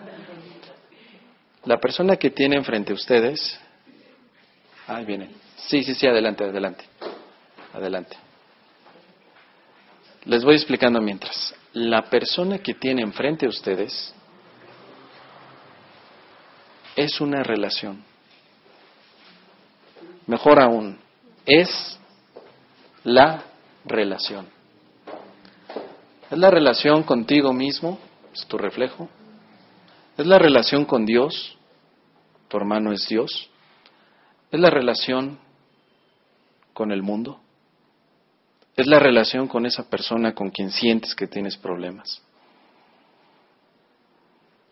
La persona que tiene enfrente a ustedes, ahí viene. Sí, sí, sí, adelante, adelante. Adelante. Les voy explicando mientras. La persona que tiene enfrente a ustedes es una relación. Mejor aún, es la relación. Es la relación contigo mismo, es tu reflejo. Es la relación con Dios, tu hermano es Dios. Es la relación con el mundo. Es la relación con esa persona con quien sientes que tienes problemas.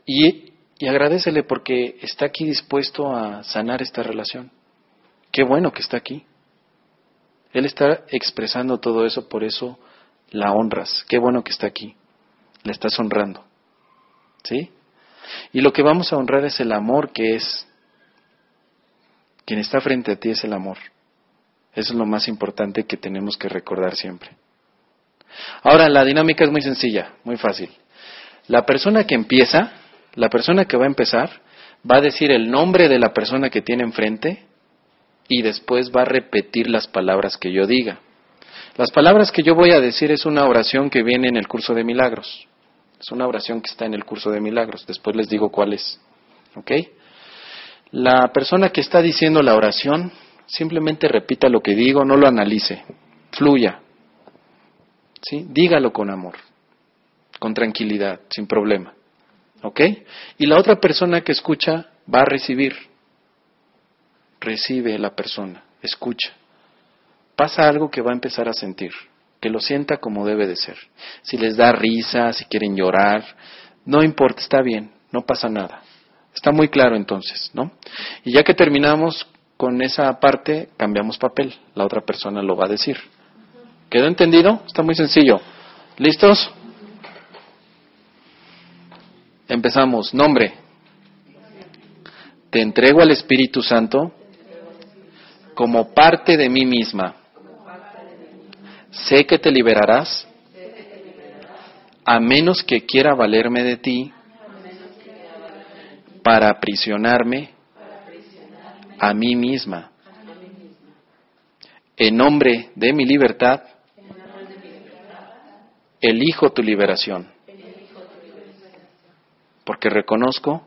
Y, y agradecele porque está aquí dispuesto a sanar esta relación. Qué bueno que está aquí. Él está expresando todo eso, por eso la honras. Qué bueno que está aquí. Le estás honrando. ¿Sí? Y lo que vamos a honrar es el amor que es. Quien está frente a ti es el amor. Eso es lo más importante que tenemos que recordar siempre. Ahora, la dinámica es muy sencilla, muy fácil. La persona que empieza, la persona que va a empezar, va a decir el nombre de la persona que tiene enfrente y después va a repetir las palabras que yo diga. Las palabras que yo voy a decir es una oración que viene en el curso de milagros. Es una oración que está en el curso de milagros. Después les digo cuál es. ¿Ok? La persona que está diciendo la oración simplemente repita lo que digo, no lo analice. Fluya. ¿Sí? Dígalo con amor, con tranquilidad, sin problema. ¿Ok? Y la otra persona que escucha va a recibir recibe la persona, escucha. Pasa algo que va a empezar a sentir, que lo sienta como debe de ser. Si les da risa, si quieren llorar, no importa, está bien, no pasa nada. Está muy claro entonces, ¿no? Y ya que terminamos con esa parte, cambiamos papel, la otra persona lo va a decir. ¿Quedó entendido? Está muy sencillo. ¿Listos? Empezamos. Nombre. Te entrego al Espíritu Santo como parte de mí misma. Sé que te liberarás a menos que quiera valerme de ti para aprisionarme a mí misma. En nombre de mi libertad, elijo tu liberación, porque reconozco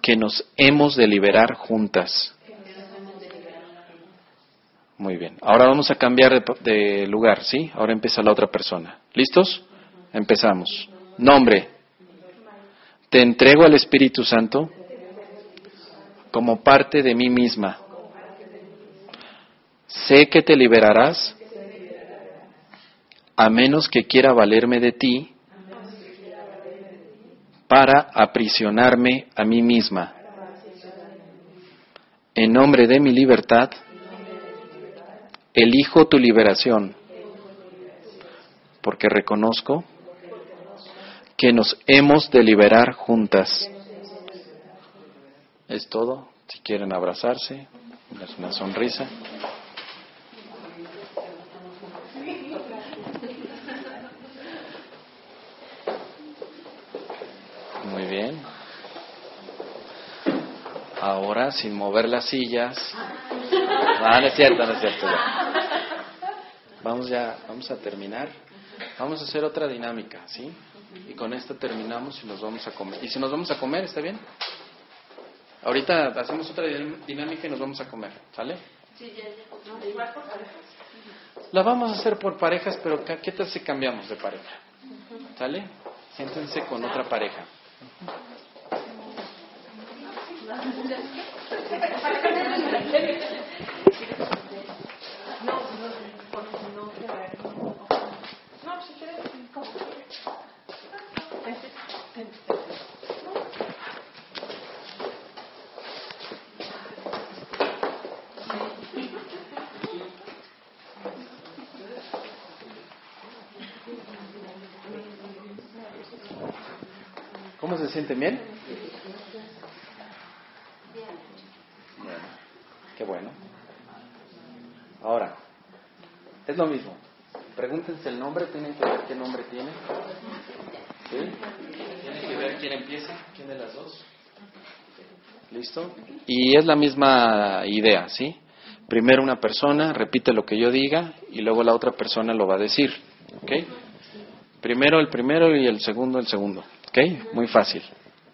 que nos hemos de liberar juntas. Muy bien. Ahora vamos a cambiar de, lugar, ¿sí? Ahora empieza la otra persona. ¿Listos? Empezamos. Nombre. Te entrego al Espíritu Santo como parte de mí misma. Sé que te liberarás a menos que quiera valerme de ti para aprisionarme a mí misma. En nombre de mi libertad, elijo tu liberación, porque reconozco que nos hemos de liberar juntas. Es todo. Si quieren abrazarse, es una sonrisa. Muy bien. Ahora, sin mover las sillas. Ah, no es cierto, no es cierto. Vamos ya, vamos a terminar. Vamos a hacer otra dinámica, ¿sí? Y con esta terminamos y nos vamos a comer. ¿Y si nos vamos a comer, está bien? Ahorita hacemos otra dinámica y nos vamos a comer, ¿sale? Sí, ya, ya. ¿No? Igual por parejas. La vamos a hacer por parejas, pero ¿qué qué tal si cambiamos de pareja? ¿Sale? Siéntense con otra pareja. No, si quieres, como ¿Cómo se sienten bien? Bueno, qué bueno. Ahora, es lo mismo. Pregúntense el nombre, tienen que ver qué nombre tiene. ¿Sí? Tienen que ver quién empieza, quién de las dos. ¿Listo? Y es la misma idea, ¿sí? Primero una persona repite lo que yo diga y luego la otra persona lo va a decir. ¿Ok? Primero el primero y el segundo el segundo. ¿Ok? Muy fácil.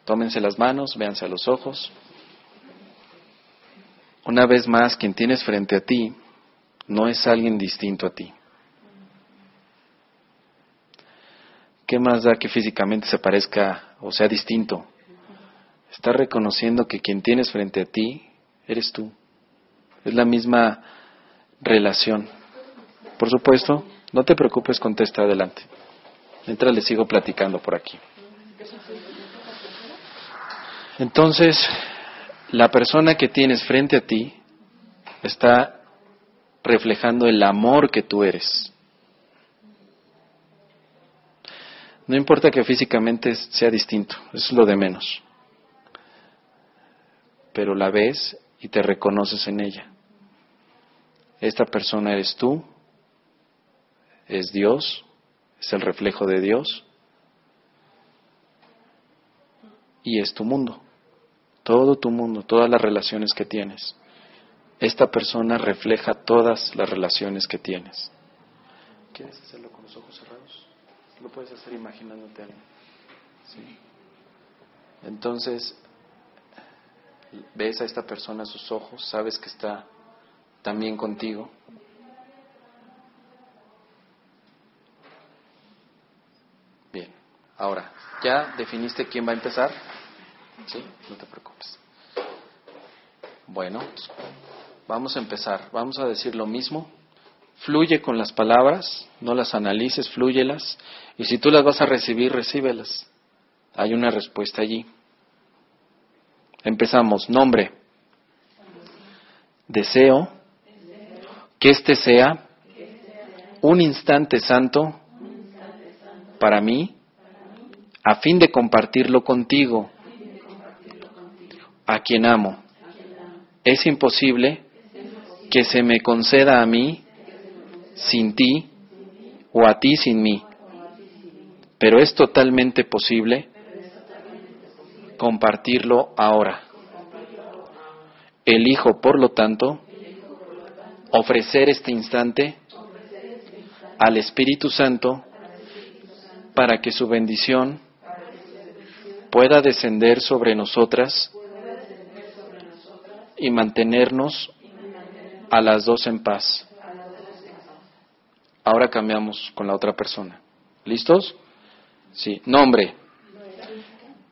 Tómense las manos, véanse a los ojos. Una vez más, quien tienes frente a ti no es alguien distinto a ti. ¿Qué más da que físicamente se parezca o sea distinto? Estás reconociendo que quien tienes frente a ti eres tú. Es la misma relación. Por supuesto, no te preocupes, contesta adelante. Mientras le sigo platicando por aquí. Entonces, la persona que tienes frente a ti está reflejando el amor que tú eres. No importa que físicamente sea distinto, eso es lo de menos. Pero la ves y te reconoces en ella. Esta persona eres tú, es Dios, es el reflejo de Dios y es tu mundo, todo tu mundo, todas las relaciones que tienes. Esta persona refleja todas las relaciones que tienes. ¿Quieres hacerlo con los ojos cerrados? Lo puedes hacer imaginándote a alguien. Sí. Entonces, ves a esta persona a sus ojos, sabes que está también contigo. Bien, ahora, ¿ya definiste quién va a empezar? Sí, no te preocupes. Bueno, vamos a empezar. Vamos a decir lo mismo. Fluye con las palabras, no las analices, flúyelas. Y si tú las vas a recibir, recíbelas. Hay una respuesta allí. Empezamos. Nombre. Deseo que este sea un instante santo para mí a fin de compartirlo contigo, a quien amo. Es imposible que se me conceda a mí sin ti o a ti sin mí, pero es totalmente posible compartirlo ahora. Elijo, por lo tanto, ofrecer este instante al Espíritu Santo para que su bendición pueda descender sobre nosotras y mantenernos a las dos en paz. Ahora cambiamos con la otra persona. ¿Listos? Sí. Nombre.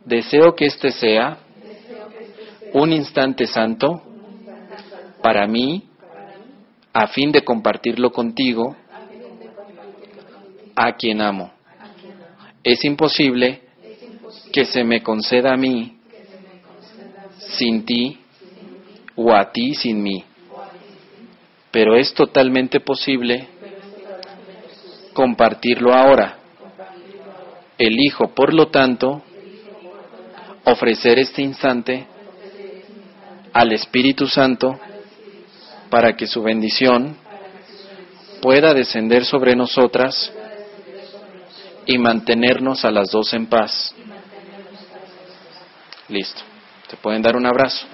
Deseo que este sea un instante santo para mí a fin de compartirlo contigo a quien amo. Es imposible que se me conceda a mí sin ti o a ti sin mí, pero es totalmente posible compartirlo ahora. Elijo, por lo tanto, ofrecer este instante al Espíritu Santo para que su bendición pueda descender sobre nosotras y mantenernos a las dos en paz. Listo. ¿Te pueden dar un abrazo?